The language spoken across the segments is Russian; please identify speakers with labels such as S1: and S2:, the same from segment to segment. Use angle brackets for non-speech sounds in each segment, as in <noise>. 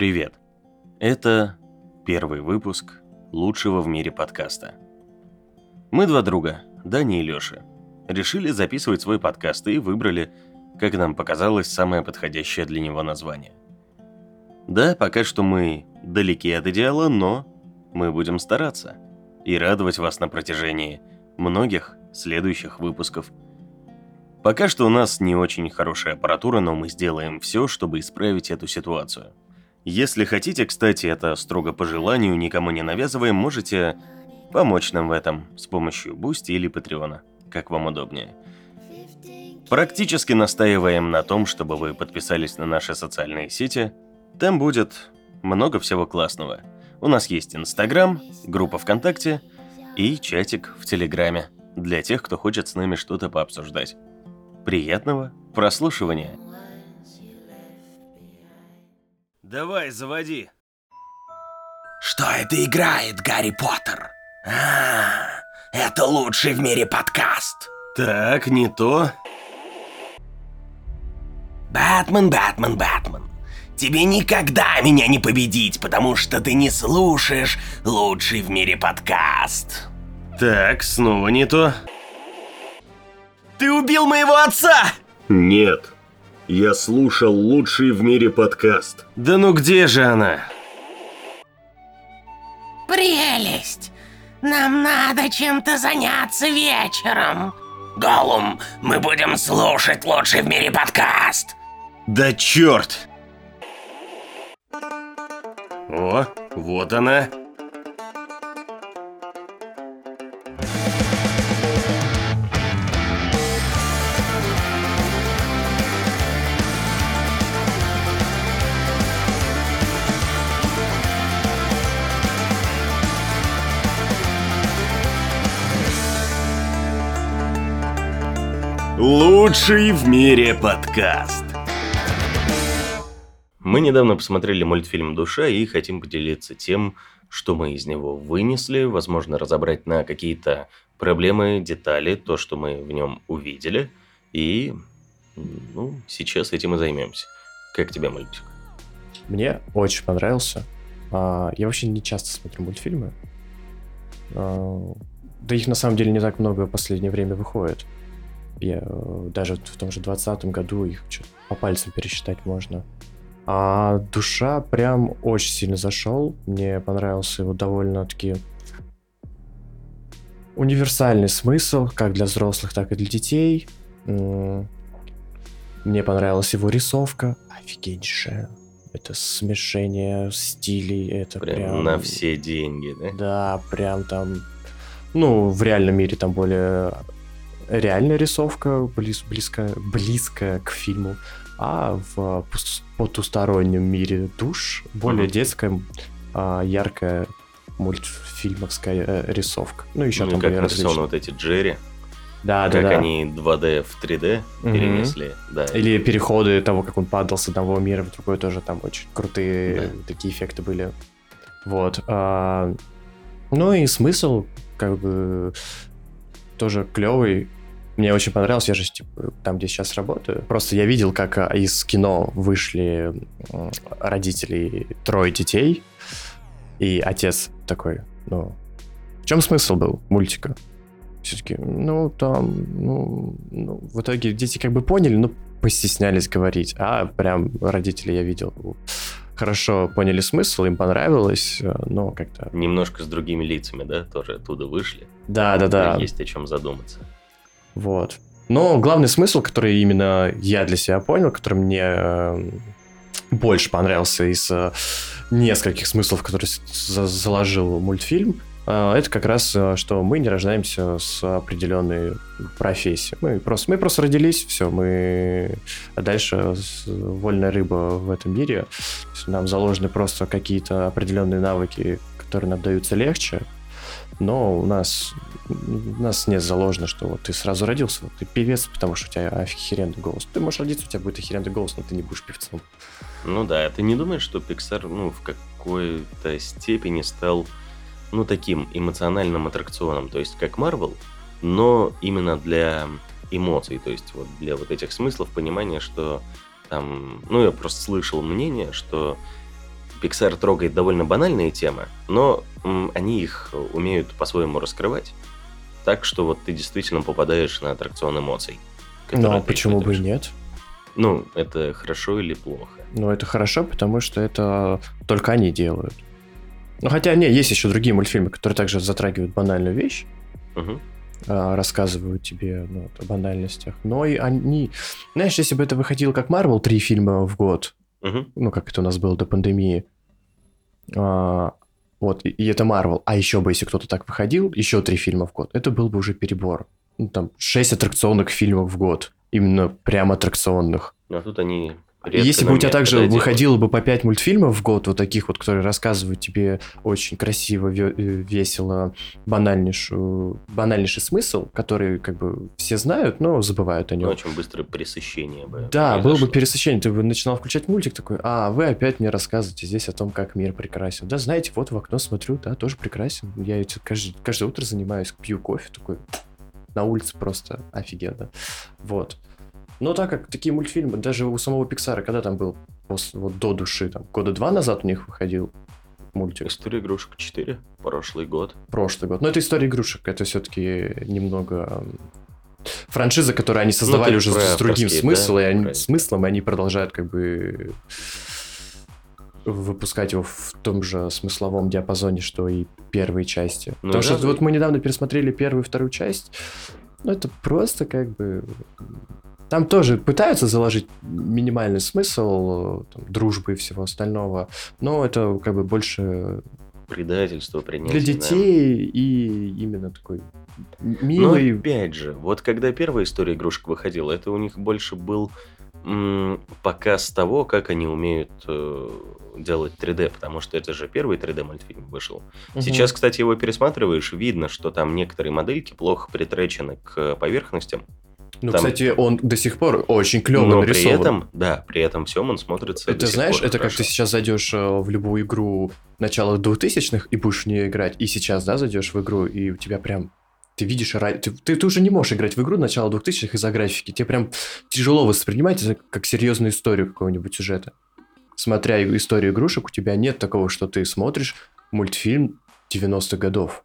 S1: Привет! Это первый выпуск лучшего в мире подкаста. Мы два друга, Дани и Лёша, решили записывать свой подкаст и выбрали, как нам показалось, самое подходящее для него название. Да, пока что мы далеки от идеала, но мы будем стараться и радовать вас на протяжении многих следующих выпусков. Пока что у нас не очень хорошая аппаратура, но мы сделаем все, чтобы исправить эту ситуацию. Если хотите, кстати, это строго по желанию, никому не навязываем, можете помочь нам в этом с помощью Бусти или Патреона, как вам удобнее. Практически настаиваем на том, чтобы вы подписались на наши социальные сети. Там будет много всего классного. У нас есть Инстаграм, группа ВКонтакте и чатик в Телеграме для тех, кто хочет с нами что-то пообсуждать. Приятного прослушивания! Давай, заводи.
S2: Что это играет, Гарри Поттер? А, это лучший в мире подкаст.
S1: Так, не то.
S2: Бэтмен, Бэтмен, Бэтмен. Тебе никогда меня не победить, потому что ты не слушаешь лучший в мире подкаст.
S1: Так, снова не то.
S2: Ты убил моего отца!
S3: Нет. Я слушал лучший в мире подкаст.
S1: Да ну где же она?
S2: Прелесть! Нам надо чем-то заняться вечером. Голум, мы будем слушать лучший в мире подкаст.
S1: Да черт! О, вот она. Лучший в мире подкаст. Мы недавно посмотрели мультфильм «Душа» и хотим поделиться тем, что мы из него вынесли, возможно, разобрать на какие-то проблемы, детали, то, что мы в нем увидели. И ну, сейчас этим и займемся. Как тебе мультик?
S4: Мне очень понравился. А, Я вообще не часто смотрю мультфильмы. А, Да их на самом деле не так много в последнее время выходит. Я э, даже в том же 2020 году их по пальцам пересчитать можно. А душа прям очень сильно зашел. Мне понравился его довольно-таки универсальный смысл, как для взрослых, так и для детей. Мне понравилась его рисовка. Офигеннейшая. Это смешение стилей, это
S1: Прям,
S4: прям...
S1: на все деньги, да?
S4: Да, прям там... Ну, в реальном мире там более реальная рисовка, близ, близкая, близкая к фильму, а в потустороннем мире душ более
S1: Мгм.
S4: детская, а, яркая мультфильмовская э, рисовка. Ну, еще
S1: ну,
S4: там
S1: как нарисованы вот эти Джерри,
S4: Да, да,
S1: как
S4: да.
S1: они 2D в 3D
S4: Мгм.
S1: перенесли. Да.
S4: Или переходы того, как он падал с одного мира в другой, тоже там очень крутые
S1: Да.
S4: такие эффекты были. Вот. а, ну и смысл, как бы, тоже клевый. Мне очень понравилось, я же типа, там, где сейчас работаю. Просто я видел, как а, из кино вышли родители трое детей, и отец такой, ну, в чем смысл был мультика? Все-таки, ну, там, ну, ну, в итоге дети как бы поняли, но постеснялись говорить. А прям родители я видел хорошо поняли смысл, им понравилось, э, но как-то...
S1: Немножко с другими лицами, да, тоже оттуда вышли.
S4: Да, да, да.
S1: Есть о чем задуматься.
S4: Вот. Но главный смысл, который именно я для себя понял, который мне э, больше понравился из э, нескольких смыслов, которые за- заложил мультфильм, э, это как раз, э, что мы не рождаемся с определенной профессией. Мы просто, мы просто родились, все, мы... А дальше вольная рыба в этом мире. Нам заложены просто какие-то определенные навыки, которые нам даются легче, но у нас у нас не заложено, что вот ты сразу родился, вот ты певец, потому что у тебя охеренный голос. Ты можешь родиться, у тебя будет охеренный голос, но ты не будешь певцом.
S1: Ну да, ты не думаешь, что Pixar, ну, в какой-то степени стал, ну, таким эмоциональным аттракционом, то есть как Marvel, но именно для эмоций, то есть вот для вот этих смыслов, понимания, что там, ну, я просто слышал мнение, что Pixar трогает довольно банальные темы, но м, они их умеют по-своему раскрывать. Так что вот ты действительно попадаешь на аттракцион эмоций.
S4: Ну, а почему бы и нет?
S1: Ну, это хорошо или плохо?
S4: Ну, это хорошо, потому что это только они делают. Ну, хотя, не, есть еще другие мультфильмы, которые также затрагивают банальную вещь, а, рассказывают тебе ну, вот о банальностях. Но и они... Знаешь, если бы это выходило как Марвел, три фильма в год,
S1: Мгм.
S4: ну, как это у нас было до пандемии, а, вот, и, это Марвел, а еще бы, если кто-то так выходил, еще три фильма в год, это был бы уже перебор. Ну, там, шесть аттракционных фильмов в год, именно прям аттракционных.
S1: А тут они редко,
S4: Если бы у тебя также выходило бы по 5 мультфильмов в год, вот таких вот, которые рассказывают тебе очень красиво, э, весело, банальнейшую, банальнейший смысл, который как бы все знают, но забывают о
S1: Ну,
S4: нем.
S1: очень быстрое пересыщение бы
S4: Да, было бы пересыщение. Ты бы начинал включать мультик такой, а, вы опять мне рассказываете здесь о том, как мир прекрасен. Да, знаете, вот в окно смотрю, да, тоже прекрасен. Я этим каждый, каждое утро занимаюсь, пью кофе, такой на улице просто офигенно. Вот. Но так как такие мультфильмы, даже у самого Пиксара, когда там был, после, вот до души, там, года два назад у них выходил мультик,
S1: История игрушек 4, прошлый год.
S4: прошлый год. Но это история игрушек, это все-таки немного франшиза, которую они создавали
S1: ты
S4: уже с- другим смыслом,
S1: да?
S4: и они, смыслом, и они продолжают как бы выпускать его в том же смысловом диапазоне, что и первые части.
S1: Ну,
S4: Потому что
S1: разве-
S4: вот мы недавно пересмотрели первую и вторую часть, ну это просто как бы... Там тоже пытаются заложить минимальный смысл э, там, дружбы и всего остального, но это как бы больше
S1: Предательство, принятие.
S4: для
S1: да.
S4: детей и именно такой м-
S1: Но
S4: милый.
S1: опять же, вот когда первая история игрушек выходила, это у них больше был м, показ того, как они умеют э, делать 3D, потому что это же первый 3D мультфильм вышел.
S4: Мгм.
S1: Сейчас, кстати, его пересматриваешь, видно, что там некоторые модельки плохо притречены к поверхностям,
S4: Ну,
S1: там-
S4: кстати, он до сих пор очень клево
S1: но при
S4: нарисован.
S1: этом, да, при этом всем он смотрится.
S4: это знаешь, это как
S1: хорошо.
S4: ты сейчас зайдешь э, в любую игру начала 2000-х и будешь в нее играть, и сейчас, да, зайдешь в игру, и у тебя прям ты видишь, ты, ты, ты уже не можешь играть в игру начала 2000-х из-за графики. Тебе прям тяжело воспринимать это как серьезную историю какого-нибудь сюжета. Смотря историю игрушек, у тебя нет такого, что ты смотришь мультфильм 90-х годов.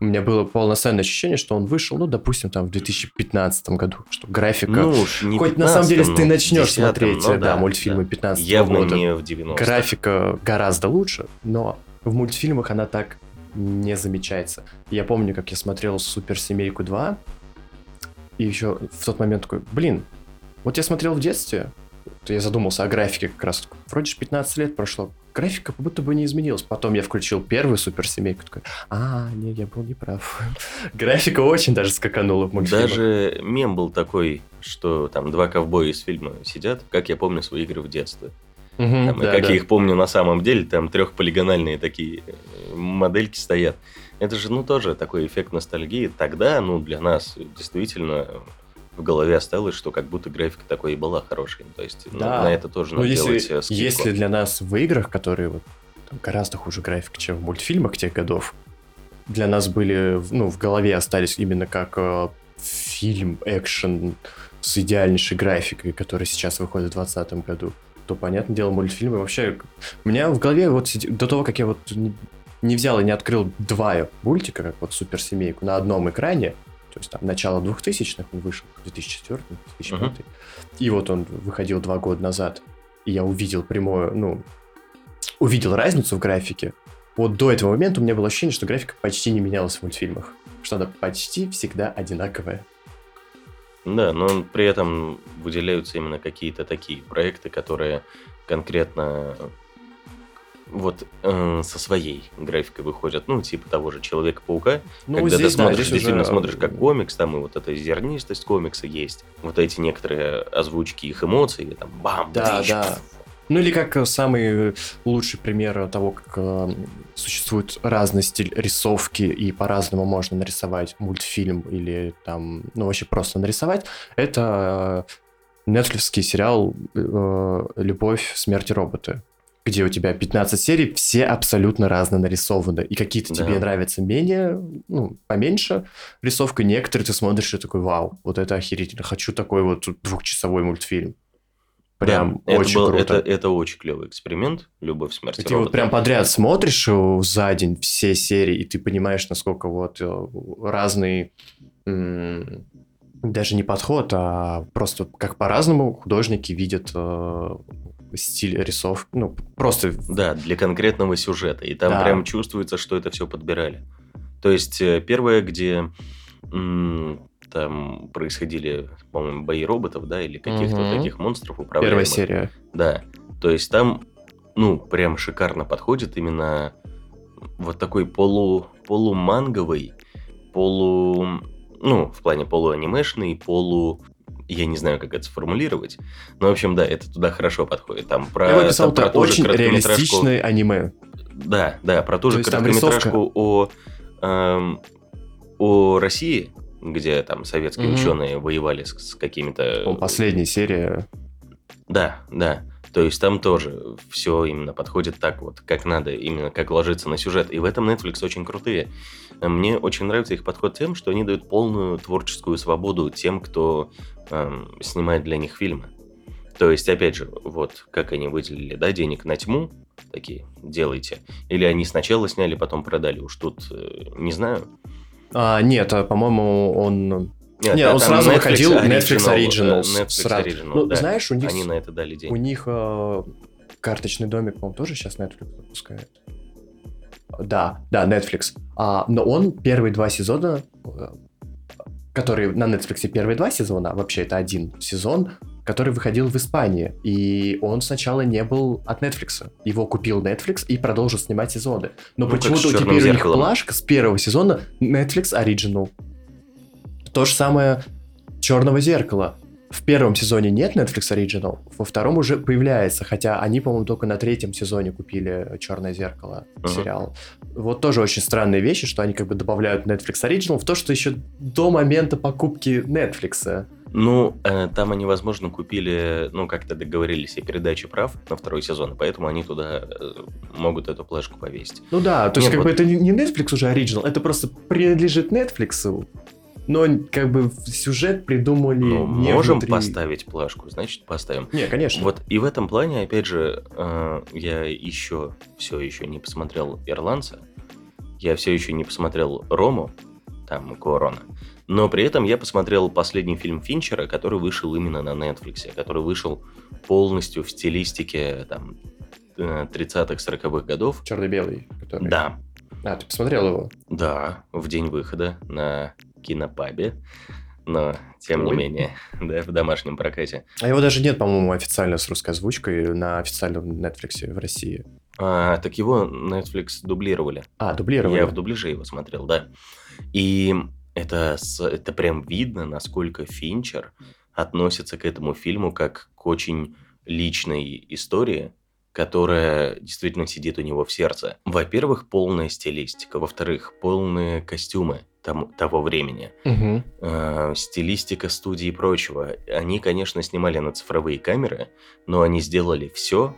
S4: У меня было полноценное ощущение, что он вышел, ну, допустим, там в 2015 году, что графика...
S1: Ну уж не
S4: Хоть на самом деле,
S1: 15-м,
S4: ты
S1: ну,
S4: начнешь
S1: 10-м,
S4: смотреть,
S1: ну
S4: да, мультфильмы 15
S1: Явно
S4: года,
S1: не в 90
S4: графика гораздо лучше, но в мультфильмах она так не замечается. Я помню, как я смотрел «Суперсемейку 2», и еще в тот момент такой, блин, вот я смотрел в детстве, я задумался о графике как раз. Вроде же 15 лет прошло, графика как будто бы не изменилась. Потом я включил первую суперсемейку, такой, а, не, я был неправ. <laughs> Графика очень даже скаканула в мультфильмах.
S1: Даже мем был такой, что там два ковбоя из фильма сидят, как я помню свои игры в детстве.
S4: Мгм,
S1: Там, и
S4: да,
S1: как
S4: да.
S1: я их помню на самом деле, там трехполигональные такие э, модельки стоят. Это же, ну, тоже такой эффект ностальгии. Тогда, ну, для нас действительно в голове осталось, что как будто графика такой и была хорошей. То есть ну,
S4: Да.
S1: на это тоже
S4: Ну,
S1: надо делать
S4: если,
S1: э, скидку.
S4: если для нас в играх, которые вот, там, гораздо хуже графика, чем в мультфильмах тех годов, для нас были, ну, в голове остались именно как э, фильм, экшен с идеальнейшей графикой, который сейчас выходит в 2020 году, то, понятное дело, мультфильмы вообще... У меня в голове вот до того, как я вот не, не взял и не открыл два мультика, как вот Суперсемейку, на одном экране, то есть там начало 2000-х он вышел, 2004 2005
S1: Мгм.
S4: и вот он выходил два года назад, и я увидел прямое, ну, увидел разницу в графике. Вот до этого момента у меня было ощущение, что графика почти не менялась в мультфильмах. Что она почти всегда одинаковая.
S1: Да, но при этом выделяются именно какие-то такие проекты, которые конкретно вот э, со своей графикой выходят, ну, типа того же Человека-паука,
S4: Ну,
S1: когда ты
S4: здесь, да,
S1: смотришь,
S4: здесь
S1: действительно
S4: уже,
S1: смотришь как комикс, там и вот эта зернистость комикса есть, вот эти некоторые озвучки их эмоций, там бам,
S4: Да,
S1: дрищ,
S4: да. Ну или как э, самый лучший пример того, как э, существует разный стиль рисовки и по-разному можно нарисовать мультфильм или там, ну вообще просто нарисовать, это э, нетфликсский сериал э, «Любовь, смерть и роботы», где у тебя 15 серий, все абсолютно разно нарисованы, и какие-то
S1: Да.
S4: тебе нравятся менее, ну, поменьше рисовка, некоторые ты смотришь и такой, вау, вот это охерительно, хочу такой вот двухчасовой мультфильм. Прям
S1: Да,
S4: очень
S1: это был-
S4: круто.
S1: Это, это очень клевый эксперимент, любовь смерти
S4: И ты вот прям подряд смотришь э, за день все серии, и ты понимаешь, насколько вот э, разный даже не подход, а просто как по-разному художники видят э, стиль рисов. Ну, просто
S1: Да, для конкретного сюжета. И там
S4: Да.
S1: прям чувствуется, что это все подбирали. То есть э, первое, где там происходили, по-моему, бои роботов, да, или каких-то
S4: Мгм.
S1: таких монстров
S4: первая
S1: управляемых.
S4: серия.
S1: Да. То есть там, ну, прям шикарно подходит именно вот такой полу, полуманговый, полу... Ну, в плане полуанимешный, полу... Я не знаю, как это сформулировать. Но, в общем, да, это туда хорошо подходит. Там про,
S4: Я бы описал
S1: там про
S4: очень реалистичное аниме.
S1: Да, да, про ту
S4: То
S1: же
S4: там
S1: короткометражку о, эм, о России, где там советские
S4: Мгм.
S1: ученые воевали с, с какими-то...
S4: По-моему, Последняя серия.
S1: Да, да. То есть там тоже все именно подходит так вот, как надо, именно как ложится на сюжет. И в этом Netflix очень крутые. Мне очень нравится их подход тем, что они дают полную творческую свободу тем, кто эм, снимает для них фильмы. То есть, опять же, вот как они выделили, да, денег на тьму, такие, делайте. Или они сначала сняли, потом продали. Уж тут э, не знаю.
S4: А, нет, а, по-моему, он...
S1: Нет,
S4: Не,
S1: а
S4: он сразу
S1: Netflix
S4: выходил Netflix
S1: э,
S4: Originals.
S1: Netflix
S4: сразу.
S1: Original,
S4: Ну,
S1: да.
S4: знаешь, у них,
S1: Они на это дали
S4: у
S1: деньги.
S4: них э, карточный домик, по-моему, тоже сейчас Netflix выпускает. Да, да, Netflix. А, но он первые два сезона, э, которые на Netflix первые два сезона, вообще это один сезон, который выходил в Испании. И он сначала не был от Netflix. Его купил Netflix и продолжил снимать сезоны. Но
S1: Ну,
S4: почему-то теперь
S1: «Чёрным
S4: у них
S1: зеркалом».
S4: плашка с первого сезона Netflix Original. То же самое Черного зеркала. В первом сезоне нет Netflix Original, во втором уже появляется, хотя они, по-моему, только на третьем сезоне купили Черное зеркало
S1: Ага.
S4: сериал. Вот тоже очень странные вещи, что они как бы добавляют Netflix Original в то, что еще до момента покупки Netflix.
S1: Ну, э, там они, возможно, купили, ну, как-то договорились о передаче прав на второй сезон, поэтому они туда э, могут эту плашку повесить.
S4: Ну да, то есть
S1: Нет,
S4: как бы
S1: вот-
S4: это не не Netflix уже Original, это просто принадлежит Netflix, но как бы сюжет придумали
S1: Ну,
S4: не
S1: можем
S4: внутри.
S1: поставить плашку, значит, поставим.
S4: Не, конечно.
S1: Вот и в этом плане, опять же, э, я еще все еще не посмотрел Ирландца, я все еще не посмотрел Рому, там Корона, но при этом я посмотрел последний фильм Финчера, который вышел именно на Netflix, который вышел полностью в стилистике там э, 30-х, 40-х годов.
S4: Черно-белый. Который...
S1: Да,
S4: А, ты посмотрел его?
S1: да, в день выхода на кинопабе, но тем не
S4: Ой.
S1: менее, <laughs> да, в домашнем прокате.
S4: А его даже нет, по-моему, официально с русской озвучкой на официальном Netflix в России.
S1: А, так его Netflix дублировали.
S4: А, дублировали.
S1: Я в дубляже его смотрел, да. И это, это прям видно, насколько Финчер относится к этому фильму как к очень личной истории, которая действительно сидит у него в сердце. Во-первых, полная стилистика. Во-вторых, полные костюмы там, того времени.
S4: Мгм.
S1: э, стилистика студии и прочего. Они, конечно, снимали на цифровые камеры, но они сделали все,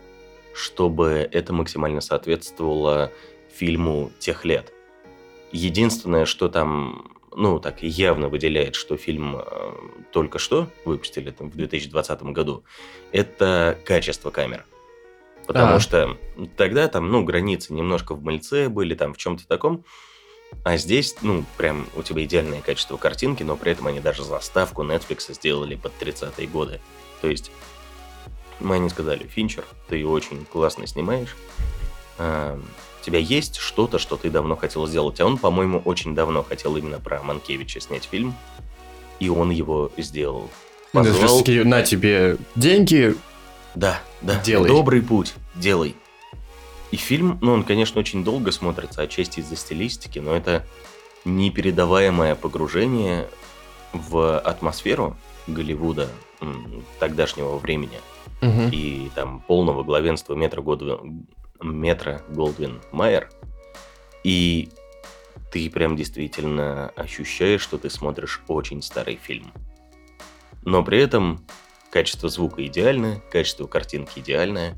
S1: чтобы это максимально соответствовало фильму тех лет. Единственное, что там, ну, так явно выделяет, что фильм э, только что выпустили там, в 2020 году, это качество камер. Потому
S4: А.
S1: что тогда там, ну, границы немножко в мыльце были, там, в чем-то таком. А здесь, ну, прям у тебя идеальное качество картинки, но при этом они даже заставку Netflix сделали под 30-е годы. То есть, мы они сказали, Финчер, ты очень классно снимаешь, а, у тебя есть что-то, что ты давно хотел сделать. А он, по-моему, очень давно хотел именно про Манкевича снять фильм, и он его сделал. Позвал-
S4: такие, на тебе деньги,
S1: Да, да.
S4: Делай.
S1: Добрый путь. Делай. И фильм, ну, он, конечно, очень долго смотрится, отчасти из-за стилистики, но это непередаваемое погружение в атмосферу Голливуда тогдашнего времени
S4: Мгм.
S1: и там полного главенства метра Годвин, метра Голдвин Майер. И ты прям действительно ощущаешь, что ты смотришь очень старый фильм. Но при этом качество звука идеальное, качество картинки идеальное.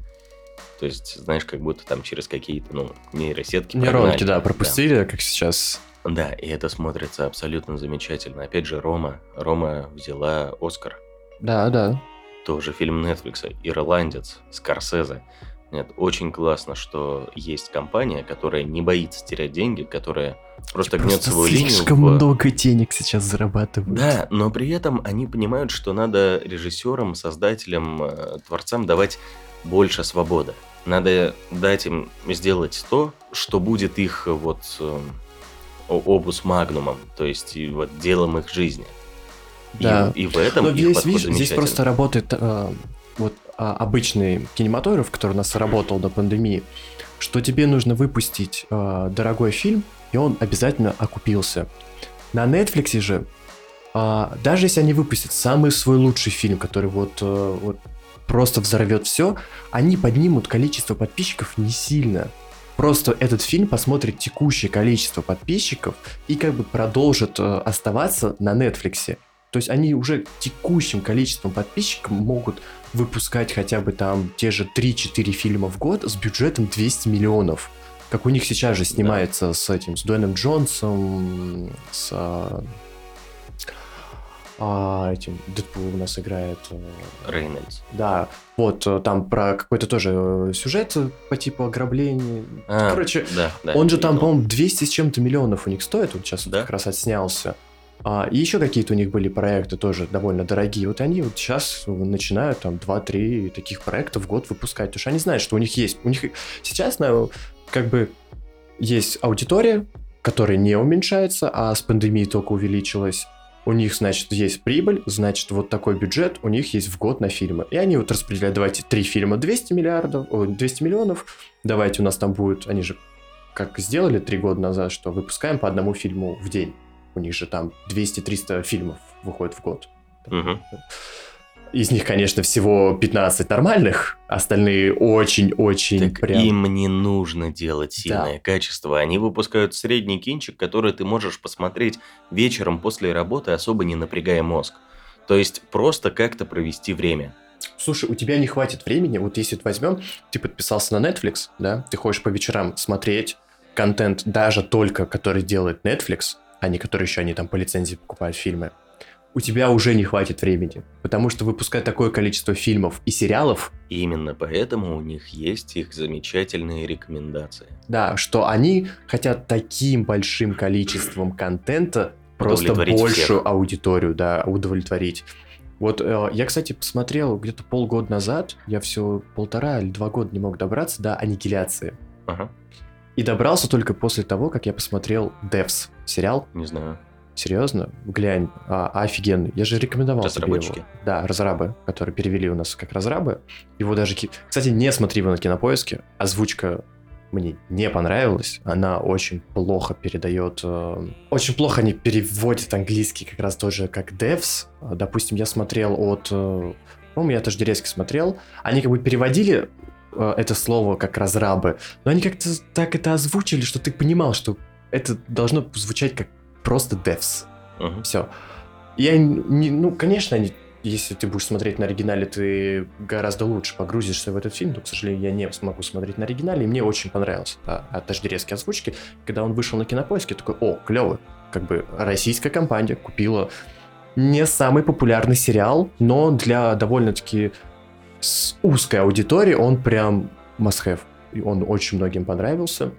S1: То есть, знаешь, как будто там через какие-то, ну, нейросетки
S4: нейронки,
S1: прогнали.
S4: да, пропустили, как сейчас.
S1: Да, и это смотрится абсолютно замечательно. Опять же, Рома. Рома взяла Оскар.
S4: Да, да.
S1: тоже фильм Netflix, «Ирландец», «Скорсезе». Нет, очень классно, что есть компания, которая не боится терять деньги, которая просто гнет
S4: Просто
S1: свою линию.
S4: слишком
S1: в-
S4: много денег сейчас зарабатывают.
S1: Да, но при этом они понимают, что надо режиссерам, создателям, э, творцам давать больше свободы. Надо дать им сделать то, что будет их э, вот э, обус магнумом, то есть и вот делом их жизни. И-
S4: Да.
S1: И, в этом
S4: Но
S1: их
S4: здесь, видишь, здесь просто работает э, вот а, обычный кинематограф, который у нас работал до пандемии, что тебе нужно выпустить э, дорогой фильм, и он обязательно окупился. На Netflix же, а, даже если они выпустят самый свой лучший фильм, который вот, э, вот просто взорвет все, они поднимут количество подписчиков не сильно. Просто этот фильм посмотрит текущее количество подписчиков и как бы продолжит э, оставаться на Netflix. То есть они уже текущим количеством подписчиков могут выпускать хотя бы там те же 3-4 фильма в год с бюджетом 200 миллионов. Как у них сейчас же снимается с этим, с Дуэном Джонсом, с а, этим Дэдпул у нас играет. э,
S1: Рейнольдс.
S4: Да, вот э, там про какой-то тоже э, сюжет по типу ограбления.
S1: А,
S4: Короче,
S1: да, да,
S4: он же там, по-моему, 200 с чем-то миллионов у них стоит, он сейчас
S1: Да?
S4: как раз отснялся. А, и еще какие-то у них были проекты тоже довольно дорогие. Вот они вот сейчас начинают там 2-3 таких проекта в год выпускать. Потому что они знают, что у них есть. У них сейчас на, как бы есть аудитория, которая не уменьшается, а с пандемией только увеличилась. У них, значит, есть прибыль, значит, вот такой бюджет у них есть в год на фильмы. И они вот распределяют, давайте, три фильма 200 миллиардов, о, 200 миллионов, давайте у нас там будет, они же как сделали три года назад, что выпускаем по одному фильму в день. У них же там 200-300 фильмов выходит в год.
S1: Мгм.
S4: Из них, конечно, всего 15 нормальных, остальные очень-очень
S1: Так
S4: прям...
S1: им не нужно делать сильное качество. Они выпускают средний кинчик, который ты можешь посмотреть вечером после работы, особо не напрягая мозг. То есть просто как-то провести время.
S4: Слушай, у тебя не хватит времени, вот если возьмем, ты подписался на Netflix, да, ты хочешь по вечерам смотреть контент даже только, который делает Netflix, а не который еще они там по лицензии покупают фильмы, у тебя уже не хватит времени, потому что выпускать такое количество фильмов и сериалов,
S1: И именно поэтому у них есть их замечательные рекомендации.
S4: да, что они хотят таким большим количеством контента просто большую
S1: всех.
S4: аудиторию, да, удовлетворить. Вот э, я, кстати, посмотрел где-то полгода назад, я все полтора или два года не мог добраться до аннигиляции.
S1: Ага,
S4: И добрался только после того, как я посмотрел Devs сериал.
S1: не знаю.
S4: Серьезно? Глянь, а, офигенный. Я же рекомендовал тебе его. Да, разрабы, которые перевели у нас как разрабы. Его даже... Кстати, не смотри его на кинопоиске. Озвучка мне не понравилась. Она очень плохо передает... э, Очень плохо они переводят английский как раз тоже как Devs. Допустим, я смотрел от... э, По-моему, я тоже резко смотрел. Они как бы переводили э, это слово как разрабы, но они как-то так это озвучили, что ты понимал, что это должно звучать как просто devs.
S1: Мгм.
S4: Все. Я не, ну, конечно, они, если ты будешь смотреть на оригинале, ты гораздо лучше погрузишься в этот фильм, но, к сожалению, я не смогу смотреть на оригинале, и мне очень понравился да, от Таждерезки озвучки. Когда он вышел на кинопоиске, такой, о, клево. Как бы российская компания купила не самый популярный сериал, но для довольно-таки с узкой аудитории он прям must-have. И он очень многим понравился.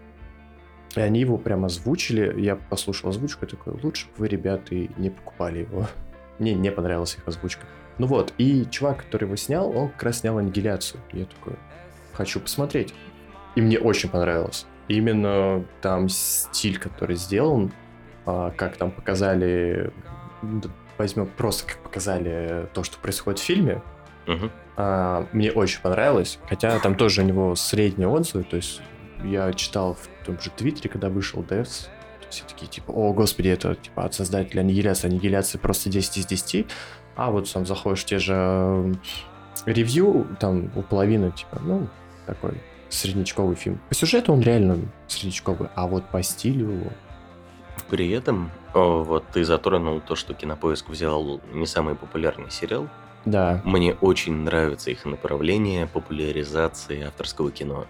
S4: И они его прям озвучили. Я послушал озвучку и такой, лучше бы вы, ребята, и не покупали его. <laughs> Мне не понравилась их озвучка. Ну вот, и чувак, который его снял, он как раз снял аннигиляцию. Я такой, хочу посмотреть. И мне очень понравилось. Именно там стиль, который сделан, а, как там показали, возьмем просто как показали то, что происходит в фильме, а, мне очень понравилось, хотя там тоже у него средние отзывы, то есть я читал в том же Твиттере, когда вышел Devs, все такие, типа, о, господи, это типа от создателя аннигиляции, аннигиляции просто 10 из 10, а вот сам заходишь в те же ревью, там у половины, типа, ну, такой среднячковый фильм. По сюжету он реально среднячковый, а вот по стилю...
S1: При этом, о, вот ты затронул то, что Кинопоиск взял не самый популярный сериал.
S4: Да,
S1: Мне очень нравится их направление популяризации авторского кино.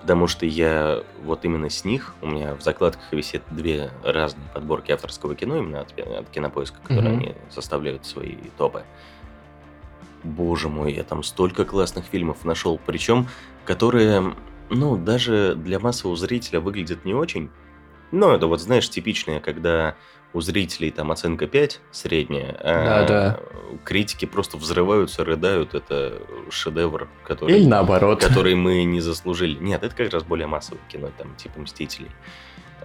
S1: Потому что я вот именно с них, у меня в закладках висят две разные подборки авторского кино, именно от, от Кинопоиска, которые
S4: Мгм.
S1: они составляют свои топы. боже мой, я там столько классных фильмов нашел, причем, которые, ну, даже для массового зрителя выглядят не очень. Но это вот, знаешь, типичное, когда у зрителей там оценка 5 средняя, а
S4: Да-да.
S1: критики просто взрываются, рыдают, это шедевр, который...
S4: Или наоборот.
S1: который мы не заслужили. Нет, это как раз более массовое кино, там, типа «Мстителей».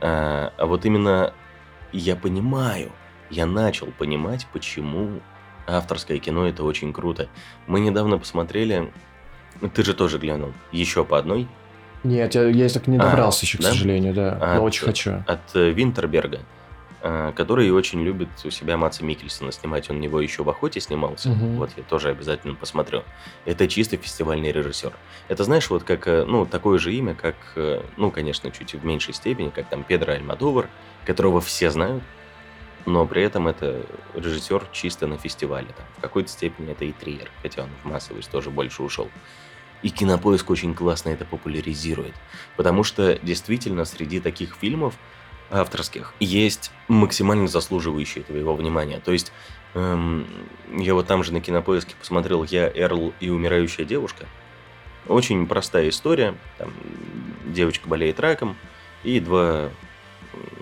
S1: А, а вот именно я понимаю, я начал понимать, почему авторское кино это очень круто. Мы недавно посмотрели, ты же тоже глянул, еще по одной,
S4: Нет, я, я так не
S1: А,
S4: добрался еще, к
S1: да?
S4: сожалению, да.
S1: А,
S4: Но очень хочу.
S1: от э, Винтерберга, а, который очень любит у себя Матса Микельсона снимать. Он у него еще в «Охоте» снимался.
S4: Мгм.
S1: Вот я тоже обязательно посмотрю. Это чисто фестивальный режиссер. Это, знаешь, вот как, э, ну, такое же имя, как, э, ну, конечно, чуть в меньшей степени, как там Педро Альмадовар, которого все знают, но при этом это режиссер чисто на фестивале. Там. В какой-то степени это и триллер, хотя он в массовость тоже больше ушел. И Кинопоиск очень классно это популяризирует. Потому что действительно среди таких фильмов авторских есть максимально заслуживающие твоего внимания. То есть эм, я вот там же на Кинопоиске посмотрел «Я, Эрл и умирающая девушка». Очень простая история. Там девочка болеет раком, и два...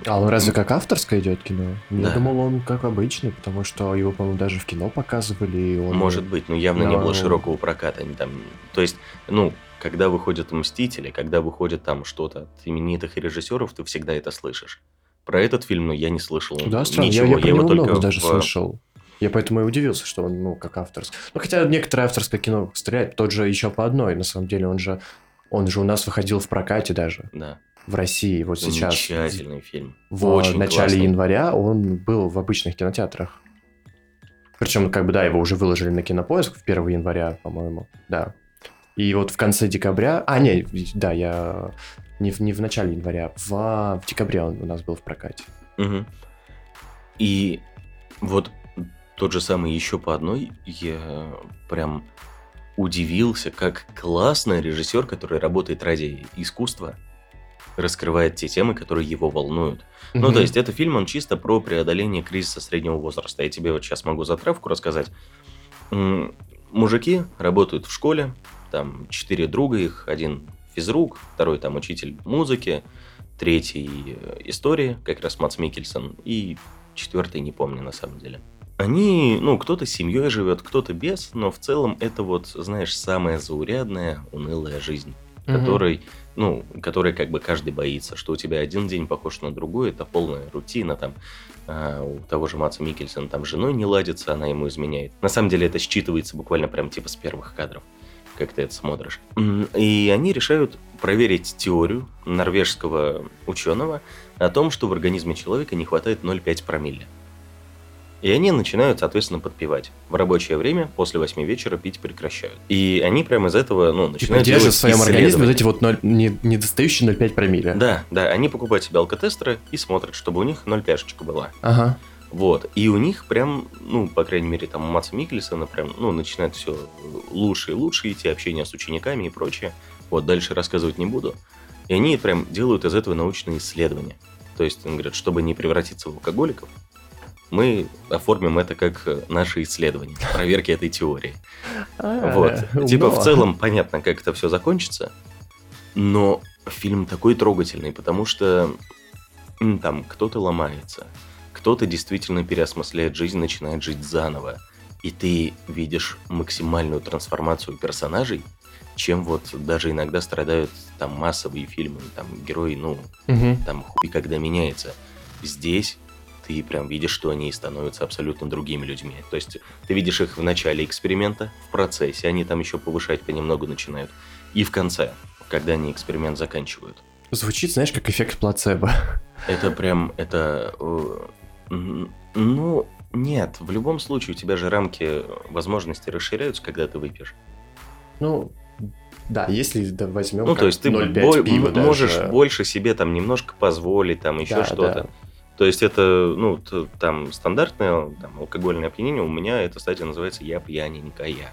S4: А он разве как авторское идет кино? Я
S1: Да.
S4: думал, он как обычный, потому что его, по-моему, даже в кино показывали. И он...
S1: Может быть, но явно не было широкого проката. Они там, то есть, ну, когда выходят «Мстители», когда выходит там что-то от именитых режиссеров, ты всегда это слышишь. Про этот фильм, ну, я не слышал
S4: Да, странно.
S1: ничего.
S4: Я, я про
S1: его только
S4: много даже
S1: в-
S4: слышал. Я поэтому и удивился, что он, ну, как авторский. Ну, хотя некоторое авторское кино стреляет, тот же еще по одной, на самом деле, он же, он же у нас выходил в прокате даже,
S1: Да,
S4: в России, вот сейчас.
S1: замечательный фильм.
S4: В
S1: Очень
S4: начале
S1: классный.
S4: января он был в обычных кинотеатрах. Причем, как бы, да, его уже выложили на кинопоиск в 1 января, по-моему, да. И вот в конце декабря... А, не, да, я... Не в, не в начале января, в, в декабре он у нас был в прокате.
S1: Мгм. И вот тот же самый еще по одной, я прям удивился, как классно режиссер, который работает ради искусства, раскрывает те темы, которые его волнуют. Ну,
S4: Мгм.
S1: то есть, это фильм, он чисто про преодоление кризиса среднего возраста. Я тебе вот сейчас могу затравку рассказать. Мужики работают в школе, там четыре друга их, один физрук, второй там учитель музыки, третий истории, как раз Мац Микельсон, и четвертый не помню на самом деле. Они, ну, кто-то с семьей живет, кто-то без, но в целом это вот, знаешь, самая заурядная, унылая жизнь
S4: Мгм.
S1: которой, ну, которой как бы каждый боится, что у тебя один день похож на другой, это полная рутина, там, а, у того же Маца Микельсона там с женой не ладится, она ему изменяет. На самом деле это считывается буквально прям типа с первых кадров, как ты это смотришь. И они решают проверить теорию норвежского ученого о том, что в организме человека не хватает 0,5 промилле. И они начинают, соответственно, подпевать. В рабочее время после 8 вечера пить прекращают. И они прямо из этого, ну,
S4: Типа
S1: начинают
S4: держит
S1: делать
S4: в своем организме вот эти вот ноль- не- недостающие 0,5 промилле.
S1: Да, да, они покупают себе алкотестеры и смотрят, чтобы у них 0,5 была.
S4: Ага.
S1: Вот. И у них прям, ну, по крайней мере, там у Матса Микельсона прям, ну, начинает все лучше и лучше идти, общение с учениками и прочее. Вот, дальше рассказывать не буду. И они прям делают из этого научные исследования. То есть, он говорит, чтобы не превратиться в алкоголиков, мы оформим это как наше исследование, <laughs> проверки этой теории. Вот.
S4: А,
S1: Типа,
S4: умно.
S1: в целом, понятно, как это все закончится. Но фильм такой трогательный, потому что там кто-то ломается, кто-то действительно переосмысляет жизнь, начинает жить заново. И ты видишь максимальную трансформацию персонажей, чем вот даже иногда страдают там массовые фильмы, там герои, ну,
S4: Мгм.
S1: там хуй когда меняется. Здесь ты прям видишь, что они становятся абсолютно другими людьми. То есть ты видишь их в начале эксперимента, в процессе, они там еще повышать понемногу начинают. И в конце, когда они эксперимент заканчивают.
S4: Звучит, знаешь, как эффект плацебо.
S1: Это прям, это... э, Ну, нет, в любом случае у тебя же рамки возможностей расширяются, когда ты выпьешь.
S4: Ну, да, если да, возьмем
S1: Ну, то есть ты
S4: 0,5
S1: бо-
S4: пива
S1: м- можешь
S4: даже.
S1: больше себе там немножко позволить, там еще
S4: Да,
S1: что-то.
S4: да.
S1: То есть это, ну, т- там стандартное там, алкогольное опьянение, у меня эта стадия называется «я пьяненькая».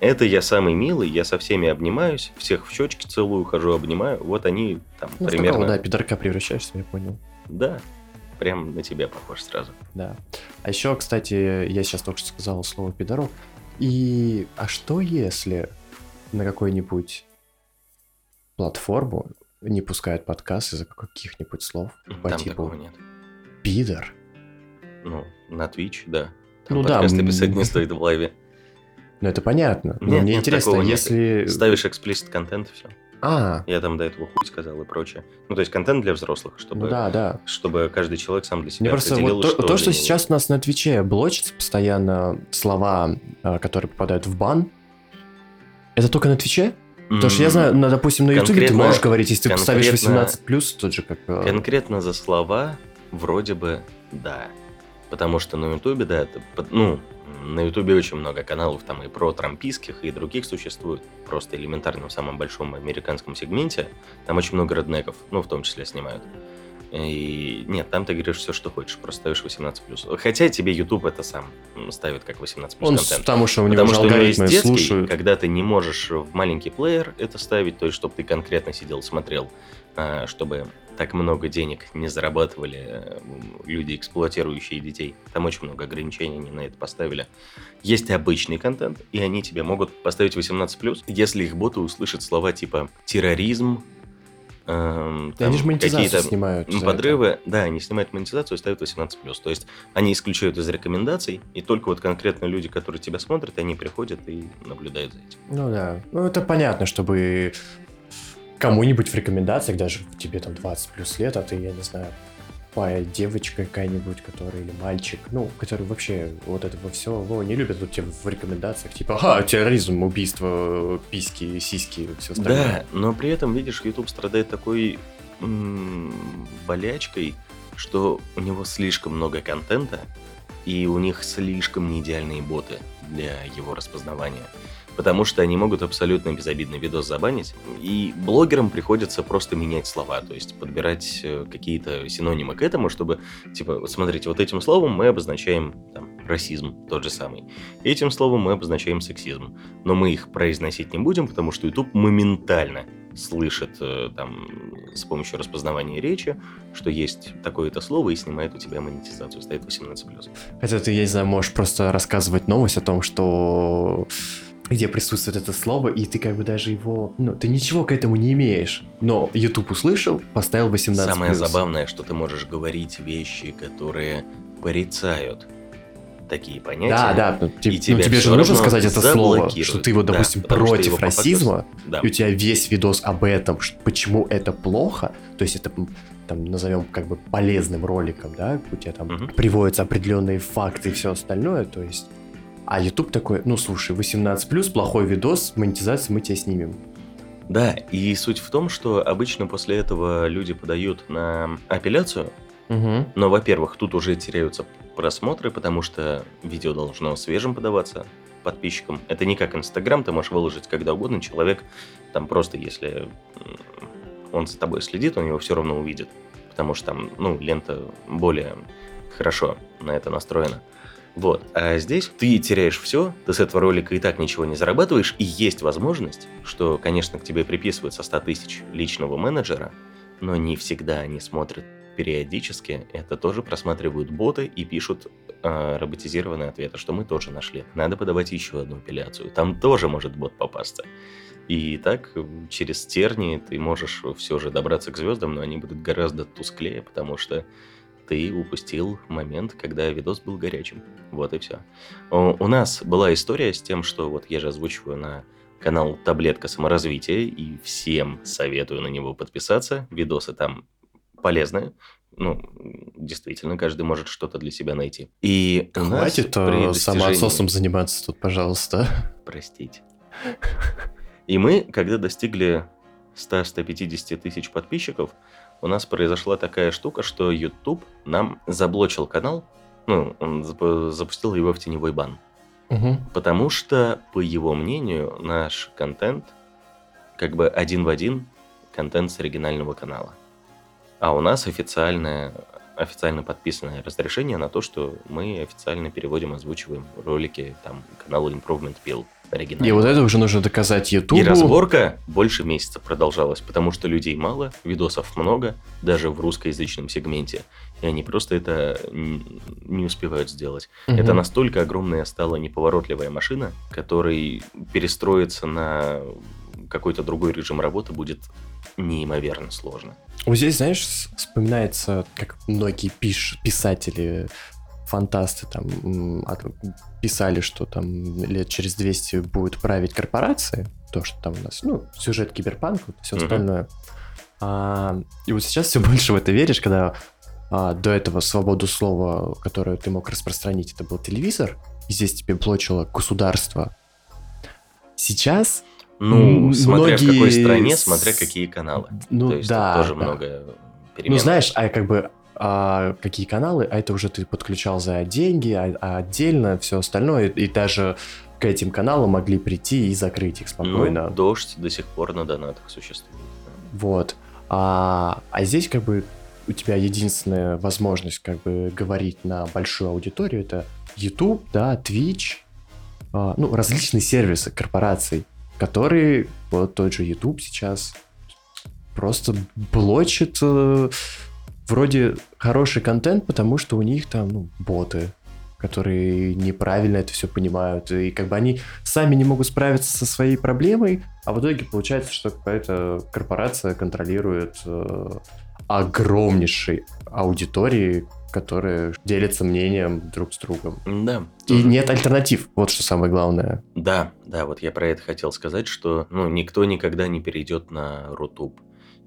S1: Это я самый милый, я со всеми обнимаюсь, всех в щечки целую, хожу, обнимаю. Вот они там
S4: Ну, в
S1: примерно...
S4: такого, да, пидорка превращаешься, я понял.
S1: да, прям на тебя похож сразу.
S4: Да. А еще, кстати, я сейчас только что сказал слово пидорок. И а что если на какой-нибудь платформу не пускают подкаст из-за каких-нибудь слов по
S1: Там
S4: типу
S1: такого нет.
S4: пидор?
S1: Ну, на Twitch, да. Там
S4: Ну да,
S1: подкасты писать не стоит в лайве.
S4: Ну это понятно. Но
S1: Нет,
S4: мне
S1: нет,
S4: интересно,
S1: такого нет.
S4: если...
S1: Ставишь эксплисит контент, все.
S4: А,
S1: Я там до этого хуй сказал и прочее. Ну, то есть контент для взрослых, чтобы,
S4: ну да, да.
S1: чтобы каждый человек сам для себя
S4: Мне просто
S1: определил,
S4: вот то, то, что сейчас у нас на Твиче блочится постоянно слова, а, которые попадают в бан, это только на Твиче? Потому что я знаю, ну, допустим, на Ютубе ты можешь говорить, если ты поставишь
S1: конкретно-
S4: 18+, плюс, тот же как... э,
S1: Конкретно за слова вроде бы да. Потому что на Ютубе, да, это, ну, на Ютубе очень много каналов там и про трампийских, и других существует. Просто элементарно в самом большом американском сегменте. Там очень много реднеков, ну, в том числе снимают. И нет, там ты говоришь все, что хочешь, просто ставишь 18+. Хотя тебе YouTube это сам ставит как 18+,
S4: Он,
S1: контент.
S4: потому что у него
S1: Потому что у него есть детский,
S4: слушают.
S1: когда ты не можешь в маленький плеер это ставить, то есть чтобы ты конкретно сидел, смотрел, а, чтобы так много денег не зарабатывали э, люди, эксплуатирующие детей. Там очень много ограничений они на это поставили. Есть обычный контент, и они тебе могут поставить 18+, если их боты услышат слова типа терроризм, эм,
S4: И они
S1: там
S4: же монетизацию
S1: какие-то
S4: снимают. за это.
S1: подрывы, да, они снимают монетизацию и ставят 18+. То есть они исключают из рекомендаций, и только вот конкретно люди, которые тебя смотрят, они приходят и наблюдают за этим.
S4: Ну да. Ну это понятно, чтобы кому-нибудь в рекомендациях, даже тебе там 20 плюс лет, а ты, я не знаю, тупая девочка какая-нибудь, которая или мальчик, ну, который вообще вот этого всего не любят, тут тебе в рекомендациях, типа, ага, терроризм, убийство, письки, сиськи, все остальное.
S1: Да, но при этом, видишь, YouTube страдает такой м, болячкой, что у него слишком много контента, и у них слишком неидеальные боты для его распознавания. Потому что они могут абсолютно безобидный видос забанить, и блогерам приходится просто менять слова, то есть подбирать э, какие-то синонимы к этому, чтобы, типа, вот смотрите, вот этим словом мы обозначаем там, расизм, тот же самый. Этим словом мы обозначаем сексизм. Но мы их произносить не будем, потому что YouTube моментально слышит э, там с помощью распознавания речи, что есть такое-то слово и снимает у тебя монетизацию, ставит 18+.
S4: Хотя ты, я не знаю, можешь просто рассказывать новость о том, что где присутствует это слово, и ты как бы даже его... Ну, ты ничего к этому не имеешь. Но YouTube услышал, поставил 18
S1: Самое забавное, что ты можешь говорить вещи, которые порицают такие понятия.
S4: Да, да, ну,
S1: и
S4: ну,
S1: тебя
S4: тебе же нужно сказать это слово, что ты вот,
S1: Да,
S4: допустим,
S1: что
S4: против
S1: его
S4: расизма,
S1: Да.
S4: и у тебя весь видос об этом, ш- почему это плохо, то есть это, там, назовем как бы полезным роликом, да, у тебя там
S1: Мгм.
S4: приводятся определенные факты и все остальное, то есть... А YouTube такой, ну слушай, 18+, плохой видос, монетизацию мы тебе снимем.
S1: Да, и суть в том, что обычно после этого люди подают на апелляцию,
S4: Угу.
S1: Но, во-первых, тут уже теряются просмотры, потому что видео должно свежим подаваться подписчикам. Это не как Инстаграм, ты можешь выложить когда угодно. Человек там просто, если он за тобой следит, он его все равно увидит. Потому что там, ну, лента более хорошо на это настроена. Вот. А здесь ты теряешь все, ты с этого ролика и так ничего не зарабатываешь, и есть возможность, что, конечно, к тебе приписывается 100 тысяч личного менеджера, но не всегда они смотрят периодически. Это тоже просматривают боты и пишут э, роботизированные ответы, что мы тоже нашли. Надо подавать еще одну апелляцию. Там тоже может бот попасться. И так э, через тернии ты можешь все же добраться к звездам, но они будут гораздо тусклее, потому что ты упустил момент, когда видос был горячим. Вот и все. У нас была история с тем, что вот я же озвучиваю на канал Таблетка саморазвития, и всем советую на него подписаться. Видосы там полезные. Ну, действительно, каждый может что-то для себя найти. И у нас
S4: Хватит э,
S1: достижении-
S4: самоотсосом заниматься тут, пожалуйста.
S1: Простите. И мы, когда достигли 100-150 тысяч подписчиков, у нас произошла такая штука, что YouTube нам заблочил канал, ну, он зап- запустил его в теневой бан.
S4: Угу.
S1: Потому что, по его мнению, наш контент как бы один в один контент с оригинального канала. А у нас официальное, официально подписанное разрешение на то, что мы официально переводим, озвучиваем ролики там канала Improvement Pill. Оригинального.
S4: И вот это уже нужно доказать Ютубу.
S1: И разборка больше месяца продолжалась, потому что людей мало, видосов много, даже в русскоязычном сегменте, и они просто это не успевают сделать.
S4: Мгм.
S1: Это настолько огромная стала неповоротливая машина, которой перестроиться на какой-то другой режим работы будет неимоверно сложно.
S4: Вот здесь, знаешь, вспоминается, как многие пиш- писатели, фантасты там от- писали, что там лет через 200 будут править корпорации, то, что там у нас, ну, сюжет киберпанк, все
S1: Мгм.
S4: остальное. А, и вот сейчас все <laughs> больше в это веришь, когда а, до этого свободу слова, которую ты мог распространить, это был телевизор, и здесь тебе блочило государство. Сейчас,
S1: Ну, смотря в какой
S4: многие
S1: стране, смотря какие каналы.
S4: ну
S1: То есть
S4: да,
S1: тоже
S4: да.
S1: много
S4: Ну, знаешь, а как бы а, какие каналы, а это уже ты подключал за деньги, а, а отдельно все остальное, и, даже к этим каналам могли прийти и закрыть их спокойно.
S1: Ну, дождь до сих пор на донатах существует.
S4: Вот. А, а здесь как бы у тебя единственная возможность как бы говорить на большую аудиторию это YouTube, да, Twitch, а, ну, различные сервисы корпораций, которые, вот тот же YouTube сейчас просто блочит э, вроде хороший контент, потому что у них там, ну, боты, которые неправильно это все понимают, и как бы они сами не могут справиться со своей проблемой, а в итоге получается, что какая-то корпорация контролирует э, огромнейшей аудитории, которые делятся мнением друг с другом.
S1: Да.
S4: И
S1: тоже.
S4: нет альтернатив, вот что самое главное.
S1: Да, да, вот я про это хотел сказать, что ну, никто никогда не перейдет на Рутуб.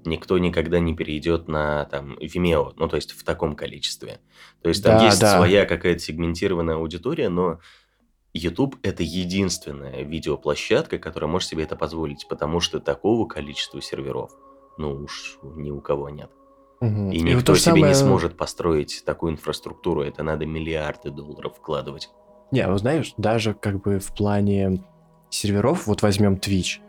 S1: Никто никогда не перейдет на там Vimeo, ну то есть в таком количестве. То есть там
S4: Да,
S1: есть
S4: да.
S1: своя какая-то сегментированная аудитория, но YouTube это единственная видеоплощадка, которая может себе это позволить, потому что такого количества серверов, ну уж ни у кого нет. И
S4: вот
S1: никто себе не
S4: самое-
S1: сможет построить такую инфраструктуру, это надо миллиарды долларов вкладывать.
S4: Не, ну знаешь, даже как бы в плане серверов, вот возьмем Twitch,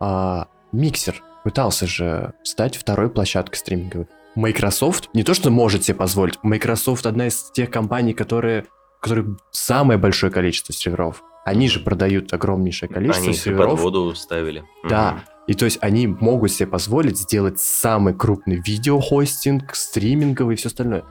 S4: а, Миксер пытался же стать второй площадкой стриминговой. Microsoft не то что может себе позволить, Microsoft одна из тех компаний, которые, которые самое большое количество серверов. Они же продают огромнейшее количество
S1: Они их и под
S4: серверов.
S1: воду ставили.
S4: Да, и то есть они могут себе позволить сделать самый крупный видеохостинг, стриминговый и все остальное.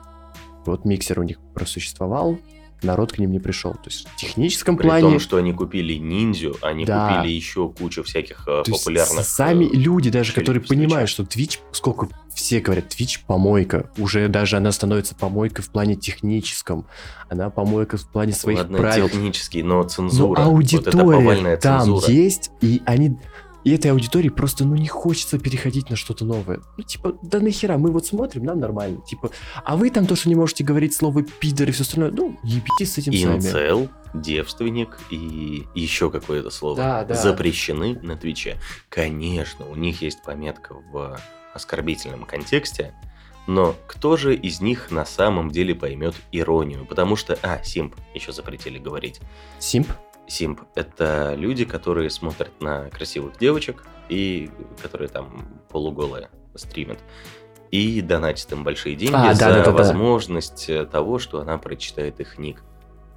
S4: Вот миксер у них просуществовал, народ к ним не пришел. То есть в техническом
S1: При
S4: плане...
S1: том, что они купили ниндзю, они
S4: Да.
S1: купили еще кучу всяких э,
S4: то
S1: популярных.
S4: сами
S1: э,
S4: люди даже, которые
S1: Твича.
S4: понимают, что Twitch, сколько все говорят, Twitch помойка, уже даже она становится помойкой в плане техническом, она помойка в плане своих
S1: Ладно,
S4: правил.
S1: технический, но цензура.
S4: аудитория
S1: вот
S4: там
S1: цензура.
S4: есть, и они... И этой аудитории просто, ну, не хочется переходить на что-то новое. Ну, типа, да нахера, мы вот смотрим, нам нормально. Типа, а вы там то, что не можете говорить слово пидор и все остальное, ну, ебитесь с этим сами.
S1: Инцел, девственник и еще какое-то слово
S4: Да, да.
S1: запрещены на Твиче. Конечно, у них есть пометка в оскорбительном контексте, но кто же из них на самом деле поймет иронию? Потому что, а, симп еще запретили говорить.
S4: Симп?
S1: Симп — это люди, которые смотрят на красивых девочек и которые там полуголые стримят. И донатят им большие деньги
S4: А,
S1: за
S4: да-да-да-да.
S1: возможность э, того, что она прочитает их ник.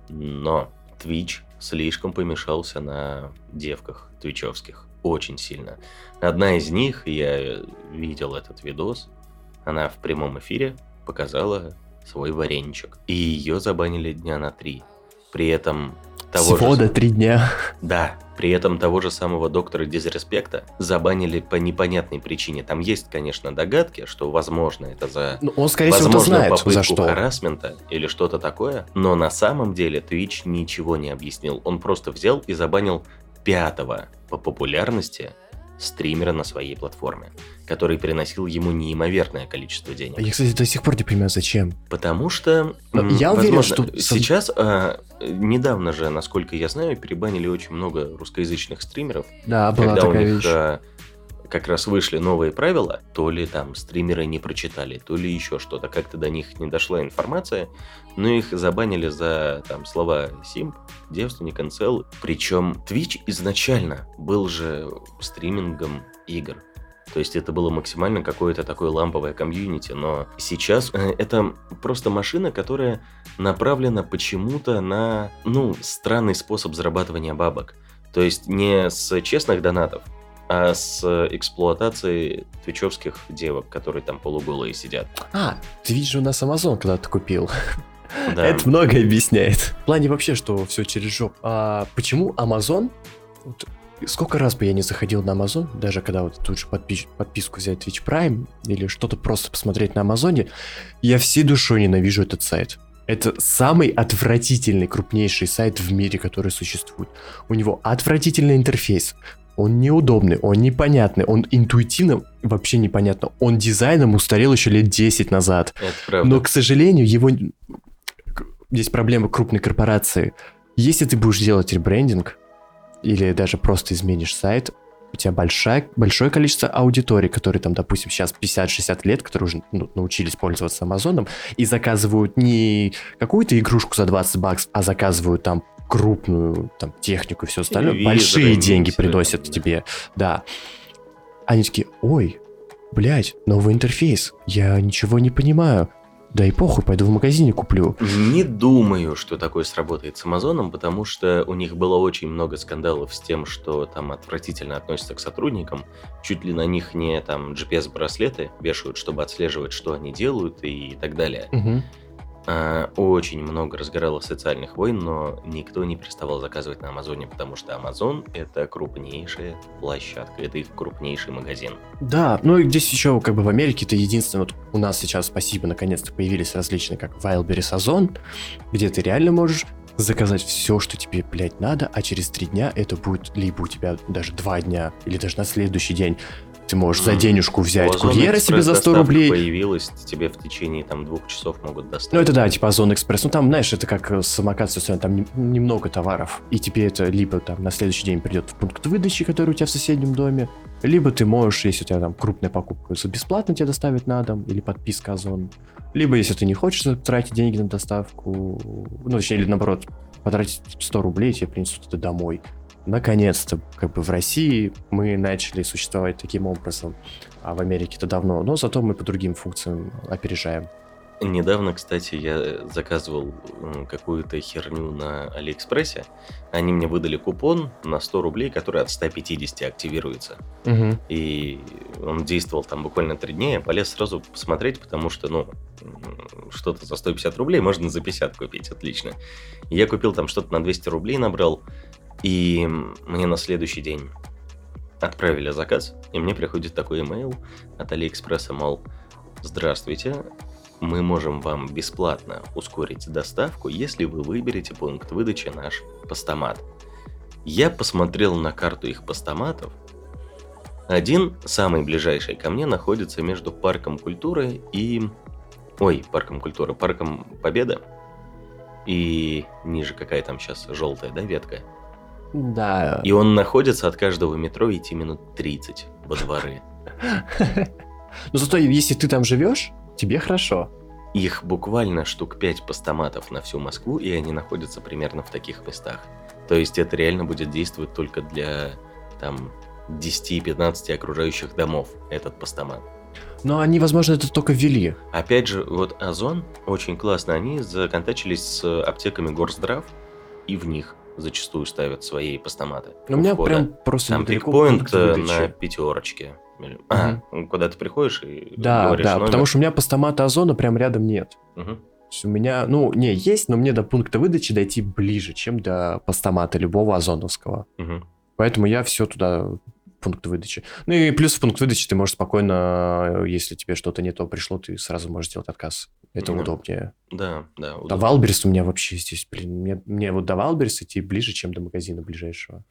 S1: Но Twitch слишком помешался на девках твичевских. Очень сильно. Одна из них, я видел этот видос, она в прямом эфире показала свой вареничек. И ее забанили дня на три. При этом того
S4: Всего
S1: же...
S4: три дня.
S1: Да, при этом того же самого доктора Дизреспекта забанили по непонятной причине. Там есть, конечно, догадки, что, возможно, это за
S4: Ну, он, скорее всего, знает,
S1: попытку
S4: за что.
S1: харасмента или что-то такое. Но на самом деле Twitch ничего не объяснил. Он просто взял и забанил пятого по популярности стримера на своей платформе, который приносил ему неимоверное количество денег.
S4: Я, кстати, до сих пор не понимаю, зачем.
S1: Потому что...
S4: Я уверен,
S1: возможно,
S4: что-
S1: Сейчас, а, недавно же, насколько я знаю, перебанили очень много русскоязычных стримеров,
S4: Да, была
S1: когда у
S4: такая
S1: них
S4: вещь.
S1: а, как раз вышли новые правила, то ли там стримеры не прочитали, то ли еще что-то, как-то до них не дошла информация, но их забанили за там слова симп, девственник, инцел. Причем Twitch изначально был же стримингом игр. То есть это было максимально какое-то такое ламповое комьюнити, но сейчас э, это просто машина, которая направлена почему-то на, ну, странный способ зарабатывания бабок. То есть не с честных донатов, а с эксплуатацией твичевских девок, которые там полуголые сидят.
S4: А, ты видишь, у нас Amazon когда-то купил.
S1: Да.
S4: Это многое объясняет. В плане вообще, что все через жоп. А почему Amazon? Вот сколько раз бы я не заходил на Amazon, даже когда вот тут же подпис- подписку взять Twitch Prime или что-то просто посмотреть на Амазоне, я всей душой ненавижу этот сайт. Это самый отвратительный, крупнейший сайт в мире, который существует. У него отвратительный интерфейс. Он неудобный, он непонятный, он интуитивно вообще непонятно. Он дизайном устарел еще лет 10 назад.
S1: Это правда.
S4: Но, к сожалению, его... Здесь проблема крупной корпорации. Если ты будешь делать ребрендинг, или даже просто изменишь сайт, у тебя большая, большое количество аудитории, которые там, допустим, сейчас 50-60 лет, которые уже ну, научились пользоваться Амазоном, и заказывают не какую-то игрушку за 20 баксов, а заказывают там крупную там, технику и все остальное.
S1: Телевизоры,
S4: Большие деньги приносят
S1: да.
S4: тебе, да. Они такие, ой, блядь, новый интерфейс, я ничего не понимаю. Да и похуй, пойду в магазине куплю.
S1: Не думаю, что такое сработает с Амазоном, потому что у них было очень много скандалов с тем, что там отвратительно относятся к сотрудникам. Чуть ли на них не там GPS-браслеты вешают, чтобы отслеживать, что они делают и так далее.
S4: Мгм.
S1: А, очень много разгоралось социальных войн, но никто не переставал заказывать на Амазоне, потому что Амазон это крупнейшая площадка, это их крупнейший магазин.
S4: Да, ну и здесь еще как бы в Америке это единственное, вот у нас сейчас, спасибо, наконец-то появились различные, как Wildberries Озон, где ты реально можешь заказать все, что тебе, блядь, надо, а через три дня это будет либо у тебя даже два дня, или даже на следующий день ты можешь за денежку взять
S1: У Озона
S4: курьера себе за 100
S1: экспресс-доставка
S4: рублей.
S1: появилась, тебе в течение там двух часов могут доставить.
S4: Ну, это да, типа Озон Экспресс. Ну, там, знаешь, это как э, самокат, там не- немного товаров. И тебе это либо там на следующий день придет в пункт выдачи, который у тебя в соседнем доме, либо ты можешь, если у тебя там крупная покупка, за бесплатно тебе доставить на дом, или подписка Озон. Либо, если ты не хочешь тратить деньги на доставку, ну, точнее, или наоборот, потратить 100 рублей, тебе принесут это домой. Наконец-то, как бы в России мы начали существовать таким образом, а в Америке это давно, но зато мы по другим функциям опережаем.
S1: Недавно, кстати, я заказывал какую-то херню на Алиэкспрессе. Они мне выдали купон на 100 рублей, который от 150 активируется.
S4: Мгм.
S1: И он действовал там буквально три дня. Я полез сразу посмотреть, потому что, ну, что-то за 150 рублей можно за 50 купить, отлично. Я купил там что-то на 200 рублей, набрал. И мне на следующий день отправили заказ, и мне приходит такой имейл от Алиэкспресса, мол, здравствуйте, мы можем вам бесплатно ускорить доставку, если вы выберете пункт выдачи наш постамат. Я посмотрел на карту их постаматов. Один, самый ближайший ко мне, находится между парком культуры и... Ой, парком культуры, парком Победа. И ниже какая там сейчас желтая, да, ветка?
S4: Да.
S1: И он находится от каждого метро идти минут 30 во дворы.
S4: Но зато если ты там живешь, тебе хорошо.
S1: Их буквально штук 5 постаматов на всю Москву, и они находятся примерно в таких местах. То есть это реально будет действовать только для там 10-15 окружающих домов, этот постамат.
S4: Но они, возможно, это только ввели.
S1: Опять же, вот Озон очень классно, они законтачились с аптеками Горздрав, и в них зачастую ставят свои постаматы. У
S4: у меня
S1: входа.
S4: прям просто
S1: Там пикпоинт э, на пятерочке. А, куда ты приходишь и
S4: Да,
S1: говоришь
S4: да,
S1: номер.
S4: потому что у меня постамата Озона прям рядом нет.
S1: Мгм.
S4: То есть у меня, ну, не, есть, но мне до пункта выдачи дойти ближе, чем до постамата любого озоновского.
S1: Мгм.
S4: Поэтому я все туда пункт выдачи. Ну и плюс в пункт выдачи ты можешь спокойно, если тебе что-то не то пришло, ты сразу можешь сделать отказ. Это
S1: Да.
S4: удобнее.
S1: Да, да.
S4: До
S1: удобно.
S4: Валберис у меня вообще здесь, блин, мне, мне вот до Валберис идти ближе, чем до магазина ближайшего.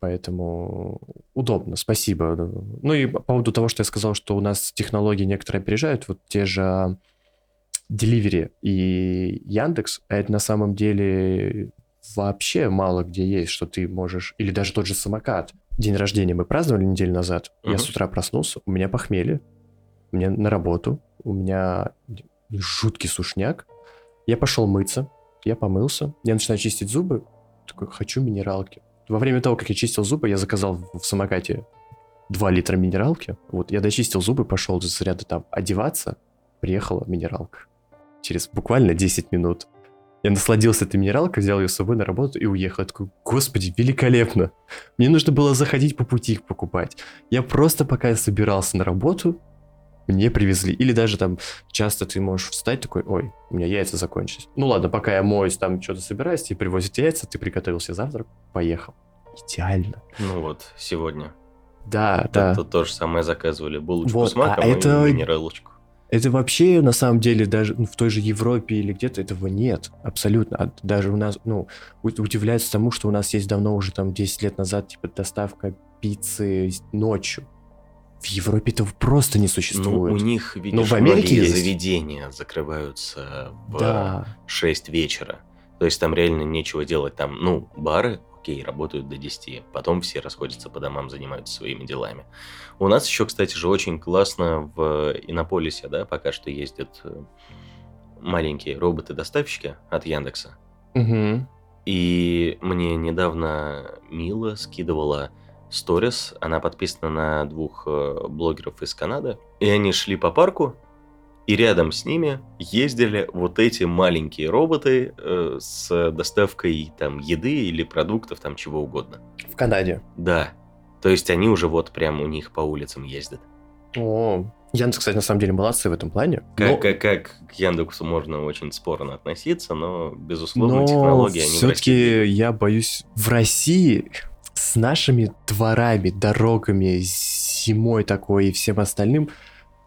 S4: Поэтому удобно, спасибо. Ну и по поводу того, что я сказал, что у нас технологии некоторые опережают, вот те же Delivery и Яндекс, а это на самом деле вообще мало где есть, что ты можешь, или даже тот же самокат. День рождения мы праздновали неделю назад, я
S1: Мгм.
S4: с утра проснулся, у меня похмелье, у меня на работу, у меня жуткий сушняк, я пошел мыться, я помылся, я начинаю чистить зубы, такой, хочу минералки. Во время того, как я чистил зубы, я заказал в самокате 2 литра минералки. Вот, я дочистил зубы, пошел с ряда там одеваться, приехала минералка. Через буквально 10 минут. Я насладился этой минералкой, взял ее с собой на работу и уехал. Я такой, господи, великолепно. Мне нужно было заходить по пути их покупать. Я просто пока я собирался на работу, мне привезли. Или даже там часто ты можешь встать такой, ой, у меня яйца закончились. Ну ладно, пока я моюсь, там что-то собираюсь, тебе привозят яйца, ты приготовил себе завтрак, поехал. Идеально.
S1: Ну вот, сегодня.
S4: Да, да.
S1: Тут то же самое заказывали. Булочку
S4: Вот,
S1: с маком
S4: а это-
S1: и минералочку.
S4: Это вообще, на самом деле, даже ну, в той же Европе или где-то этого нет. Абсолютно. А Даже у нас, ну, у- удивляются тому, что у нас есть давно уже там 10 лет назад, типа, доставка пиццы ночью. В Европе этого просто не
S1: Ну,
S4: существует.
S1: у них, видишь,
S4: Ну, в Америке есть.
S1: заведения закрываются в
S4: Да.
S1: 6 вечера. То есть там реально нечего делать. Там, ну, бары, окей, работают до 10. Потом все расходятся по домам, занимаются своими делами. У нас еще, кстати же, очень классно в Иннополисе, да, пока что ездят э, маленькие роботы-доставщики от Яндекса.
S4: Мгм.
S1: И мне недавно Мила скидывала сторис, она подписана на двух э, блогеров из Канады, и они шли по парку, и рядом с ними ездили вот эти маленькие роботы э, с доставкой там еды или продуктов, там чего угодно.
S4: В Канаде.
S1: Да, то есть они уже вот прям у них по улицам ездят.
S4: О, Яндекс, кстати, на самом деле молодцы в этом плане.
S1: Как,
S4: Но-
S1: как, как к Яндексу можно очень спорно относиться, но, безусловно,
S4: Но
S1: технологии они
S4: все-таки я боюсь, в России с нашими дворами, дорогами, зимой такой и всем остальным,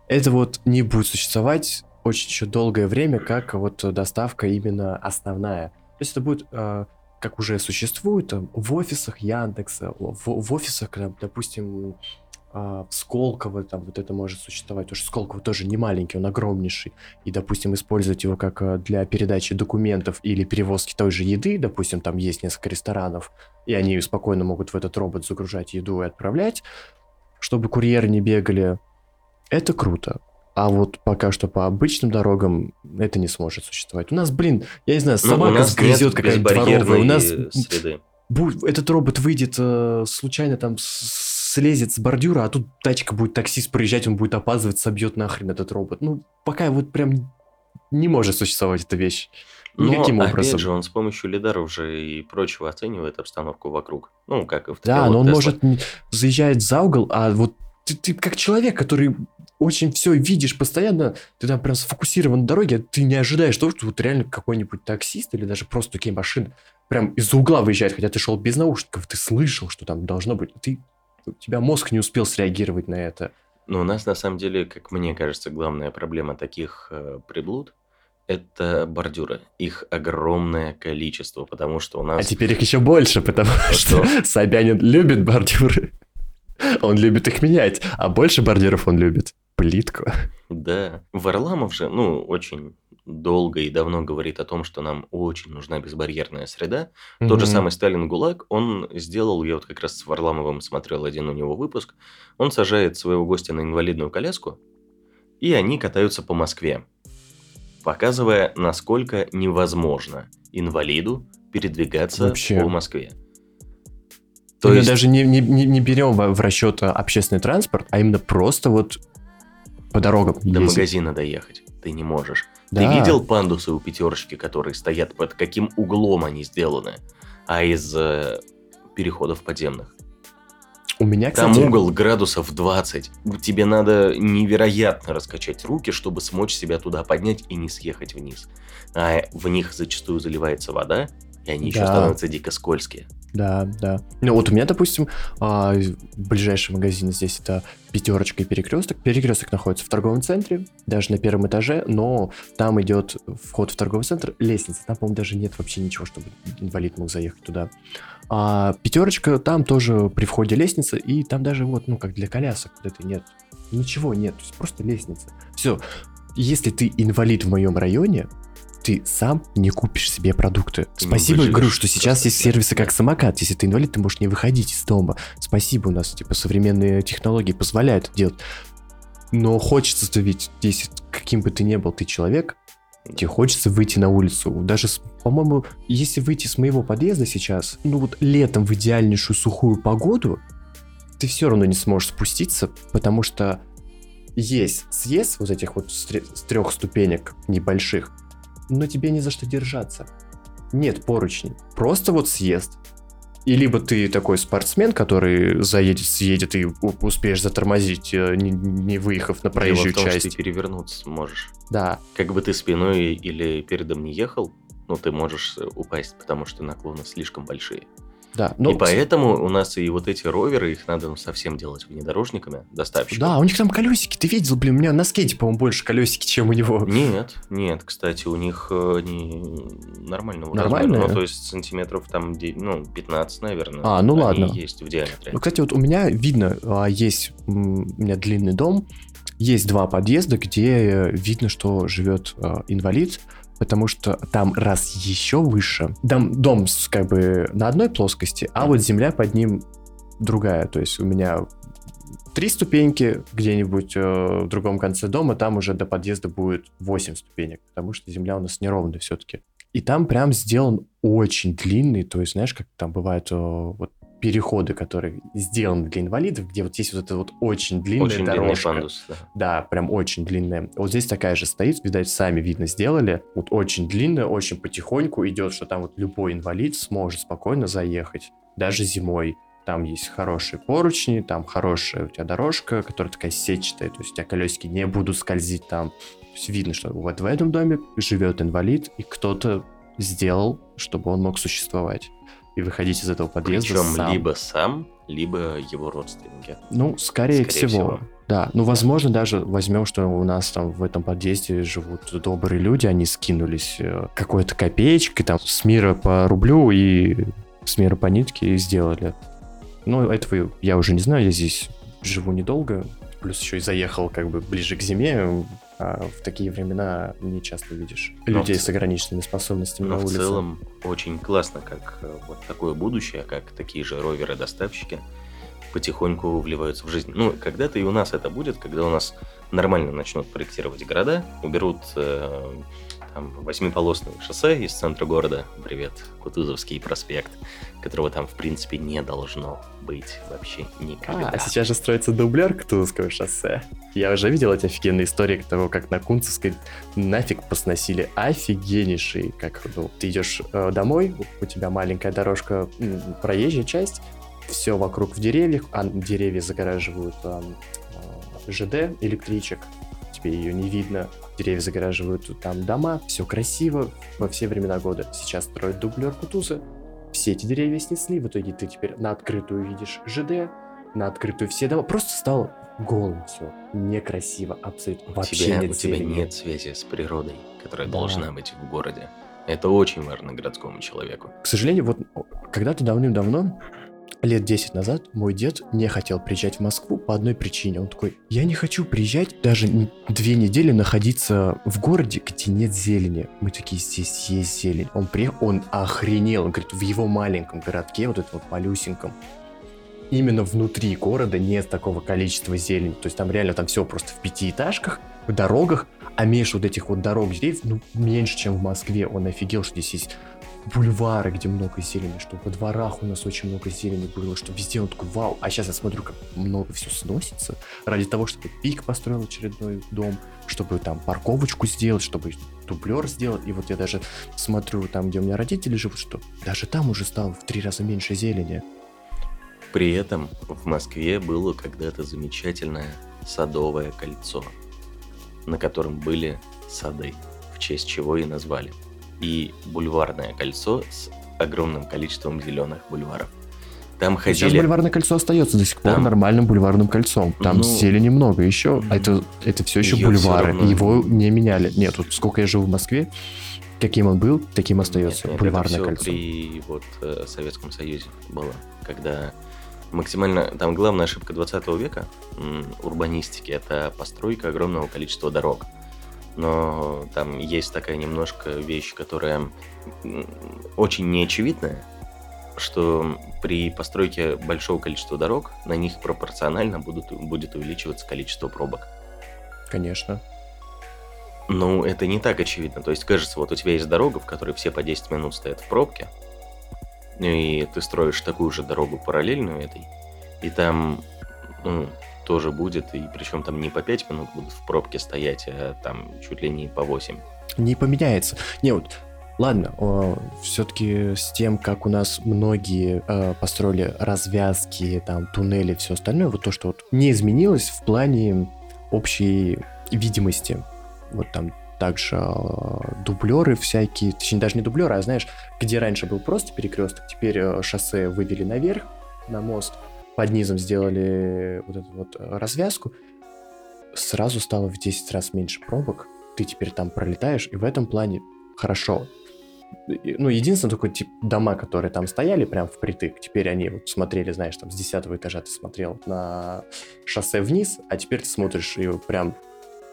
S4: это вот не будет существовать очень еще долгое время, как вот доставка именно основная. То есть это будет, э, как уже существует, там, в офисах Яндекса, в, в офисах, там, допустим, в Сколково, там вот это может существовать, потому что Сколково тоже не маленький, он огромнейший, и, допустим, использовать его как э, для передачи документов или перевозки той же еды, допустим, там есть несколько ресторанов, и они спокойно могут в этот робот загружать еду и отправлять, чтобы курьеры не бегали, это круто. А вот пока что по обычным дорогам это не сможет существовать. У нас, блин, я не знаю,
S1: Ну,
S4: собака
S1: у нас
S4: сгрызет какая-то дворовая. У нас
S1: среды.
S4: бу- этот робот выйдет э, случайно там слезет с бордюра, а тут тачка будет таксист проезжать, он будет опаздывать, собьет нахрен этот робот. Ну, пока вот прям не может существовать эта вещь.
S1: Но,
S4: Никаким
S1: опять
S4: образом.
S1: же, он с помощью лидаров же и прочего оценивает обстановку вокруг. Ну, как и в
S4: Да, но он
S1: Tesla.
S4: может м, заезжать за угол, а вот ты, ты как человек, который очень все видишь постоянно, ты там прям сфокусирован на дороге, ты не ожидаешь того, что вот реально какой-нибудь таксист или даже просто такие машины прям из-за угла выезжает, хотя ты шел без наушников, ты слышал, что там должно быть, ты у тебя мозг не успел среагировать на это.
S1: Но у нас, на самом деле, как мне кажется, главная проблема таких э, приблуд – это бордюры. Их огромное количество, потому что у
S4: А
S1: нас...
S4: теперь их еще больше, потому
S1: что?
S4: что Собянин любит бордюры. Он любит их менять, а больше бордюров он любит плитку.
S1: Да. Варламов же, ну, очень долго и давно говорит о том, что нам очень нужна безбарьерная среда. Тот же самый Сталин ГУЛАГ, он сделал, я вот как раз с Варламовым смотрел один у него выпуск, он сажает своего гостя на инвалидную коляску, и они катаются по Москве, показывая, насколько невозможно инвалиду передвигаться
S4: Вообще.
S1: по Москве.
S4: То
S1: есть,
S4: даже не, не, не, берем в, в расчет общественный транспорт, а именно просто вот по дорогам
S1: до
S4: ездить.
S1: магазина доехать ты не можешь.
S4: Да.
S1: Ты видел пандусы у пятерочки, которые стоят под каким углом они сделаны? А из э, переходов подземных.
S4: У меня,
S1: Там
S4: кстати,
S1: угол градусов 20. Тебе надо невероятно раскачать руки, чтобы смочь себя туда поднять и не съехать вниз. А в них зачастую заливается вода, и они еще
S4: Да.
S1: становятся дико скользкие.
S4: Да, да. Ну вот у меня, допустим, а, ближайший магазин здесь это пятерочка и перекресток. Перекресток находится в торговом центре, даже на первом этаже, но там идет вход в торговый центр, лестница. Там, по-моему, даже нет вообще ничего, чтобы инвалид мог заехать туда. А пятерочка, там тоже при входе лестница, и там даже вот, ну, как для колясок вот этой нет. Ничего нет, то есть просто лестница. Все. Если ты инвалид в моем районе, ты сам не купишь себе продукты.
S1: Ты не
S4: Спасибо,
S1: выживешь
S4: говорю, что сейчас есть сервисы как самокат. Если ты инвалид, ты можешь не выходить из дома. Спасибо, у нас типа современные технологии позволяют это делать. Но хочется-то ведь, если каким бы ты ни был, ты человек, тебе хочется выйти на улицу. Даже, по-моему, если выйти с моего подъезда сейчас, ну вот летом в идеальнейшую сухую погоду, ты все равно не сможешь спуститься, потому что есть съезд вот этих вот с трех ступенек небольших, но тебе не за что держаться. нет поручней. Просто вот съезд. И либо ты такой спортсмен, который заедет, съедет и успеешь затормозить, э, не, не выехав на
S1: Дело
S4: проезжую
S1: в том, что
S4: часть.
S1: ты перевернуться можешь.
S4: Да,
S1: Как бы ты спиной или передом не ехал, ну, ты можешь э, упасть, потому что наклоны слишком большие.
S4: Да. Ну,
S1: и поэтому у нас и вот эти роверы, их надо совсем делать внедорожниками, доставщиками.
S4: Да, у них там колесики, ты видел, блин, у меня на скейте, по-моему, больше колесики, чем у него.
S1: Нет, нет, кстати, у них э, они нормального
S4: Нормальные?
S1: размера. Ну, то есть сантиметров там, ну, 15, наверное.
S4: А, ну
S1: они
S4: ладно.
S1: есть в диаметре.
S4: Ну, кстати, вот у меня видно, а, есть, у меня длинный дом, есть два подъезда, где э, видно, что живет а, инвалид, потому что там раз еще выше, дом, дом как бы на одной плоскости, а вот земля под ним другая, то есть у меня три ступеньки где-нибудь э, в другом конце дома, там уже до подъезда будет 8 ступенек, потому что земля у нас неровная все-таки. И там прям сделан очень длинный, то есть, знаешь, как там бывают э, вот переходы, которые сделаны для инвалидов, где вот есть вот эта вот очень длинная
S1: Очень длинный
S4: дорожка.
S1: пандус, да.
S4: Да, прям очень длинная. Вот здесь такая же стоит, видать, сами видно сделали. Вот очень длинная, очень потихоньку идет, что там вот любой инвалид сможет спокойно заехать, даже зимой. Там есть хорошие поручни, там хорошая у тебя дорожка, которая такая сетчатая, то есть у тебя колесики не будут скользить там. То есть видно, что вот в этом доме живет инвалид, и кто-то сделал, чтобы он мог существовать. И выходить из этого подъезда
S1: Причем
S4: сам.
S1: либо сам, либо его родственники.
S4: Ну, скорее,
S1: Скорее
S4: всего.
S1: всего.
S4: Да, ну, возможно, даже возьмем, что у нас там в этом подъезде живут добрые люди, они скинулись э, какой-то копеечкой, там, с мира по рублю и с мира по нитке и сделали. Ну, этого я уже не знаю, я здесь живу недолго, плюс еще и заехал как бы ближе к зиме, а в такие времена не часто видишь
S1: Но
S4: людей
S1: в
S4: с ограниченными способностями
S1: Но
S4: на
S1: в
S4: улице.
S1: целом очень классно, как э, вот такое будущее, как такие же роверы-доставщики потихоньку вливаются в жизнь. Ну, когда-то и у нас это будет, когда у нас нормально начнут проектировать города, уберут э, там восьмиполосное шоссе из центра города, привет, Кутузовский проспект, которого там в принципе не должно быть вообще никогда.
S4: А, сейчас же строится дублер Кутузовского шоссе. Я уже видел эти офигенные истории того, как на Кунцевской нафиг посносили офигеннейший, как ну, ты идешь э, домой, у тебя маленькая дорожка, проезжая часть, все вокруг в деревьях, а деревья загораживают э, ЖД, электричек, тебе ее не видно, деревья загораживают там дома, все красиво во все времена года. Сейчас строят дублер Кутуза, все эти деревья снесли, в итоге ты теперь на открытую видишь ЖД, на открытую все дома, просто стало голым все, некрасиво, абсолютно,
S1: у
S4: вообще
S1: тебя,
S4: нет
S1: у тебя
S4: зелени.
S1: нет связи с природой, которая
S4: Да.
S1: должна быть в городе. Это очень важно городскому человеку.
S4: К сожалению, вот когда-то давным-давно, лет 10 назад, мой дед не хотел приезжать в Москву по одной причине. Он такой, я не хочу приезжать даже две недели находиться в городе, где нет зелени. Мы такие, здесь есть зелень. Он приехал, он охренел. Он говорит, в его маленьком городке, вот этом вот малюсеньком, именно внутри города нет такого количества зелени. То есть там реально там все просто в пятиэтажках, в дорогах, а между вот этих вот дорог деревьев, ну, меньше, чем в Москве. Он офигел, что здесь есть бульвары, где много зелени, что во дворах у нас очень много зелени было, что везде он такой, вау. А сейчас я смотрю, как много все сносится ради того, чтобы пик построил очередной дом, чтобы там парковочку сделать, чтобы дублер сделать. И вот я даже смотрю там, где у меня родители живут, что даже там уже стало в три раза меньше зелени.
S1: При этом в Москве было когда-то замечательное садовое кольцо, на котором были сады, в честь чего и назвали. И бульварное кольцо с огромным количеством зеленых бульваров. Там
S4: Сейчас
S1: ходили...
S4: бульварное кольцо остается до сих пор
S1: Там-
S4: нормальным бульварным кольцом. Там
S1: Ну,
S4: зелени много еще. А это, это все еще
S1: её
S4: бульвары.
S1: равно-
S4: Его не меняли. Нет, вот сколько я живу в Москве, каким он был, таким остается.
S1: Нет, нет,
S4: бульварное
S1: это
S4: кольцо.
S1: при вот э, Советском Союзе было, когда максимально... Там главная ошибка 20 века м, урбанистики — это постройка огромного количества дорог. Но там есть такая немножко вещь, которая очень неочевидная, что при постройке большого количества дорог на них пропорционально будут, будет увеличиваться количество пробок.
S4: Конечно.
S1: Ну, это не так очевидно. То есть, кажется, вот у тебя есть дорога, в которой все по 10 минут стоят в пробке, и ты строишь такую же дорогу параллельную этой, и там, ну, тоже будет, и причем там не по 5 минут будут в пробке стоять, а там чуть ли не по 8.
S4: Не поменяется. Не, вот Ладно, все-таки с тем, как у нас многие э, построили развязки, там, туннели, все остальное, вот то, что вот не изменилось в плане общей видимости. Вот там также э, дублеры всякие, точнее даже не дублеры, а знаешь, где раньше был просто перекресток, теперь э, шоссе вывели наверх, на мост, под низом сделали вот эту вот развязку, сразу стало в 10 раз меньше пробок, ты теперь там пролетаешь, и в этом плане хорошо ну, единственное, такой тип дома, которые там стояли прям впритык, теперь они вот смотрели, знаешь, там с 10 этажа ты смотрел на шоссе вниз, а теперь ты смотришь и прям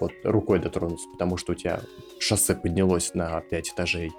S4: вот рукой дотронуться, потому что у тебя шоссе поднялось на 5 этажей.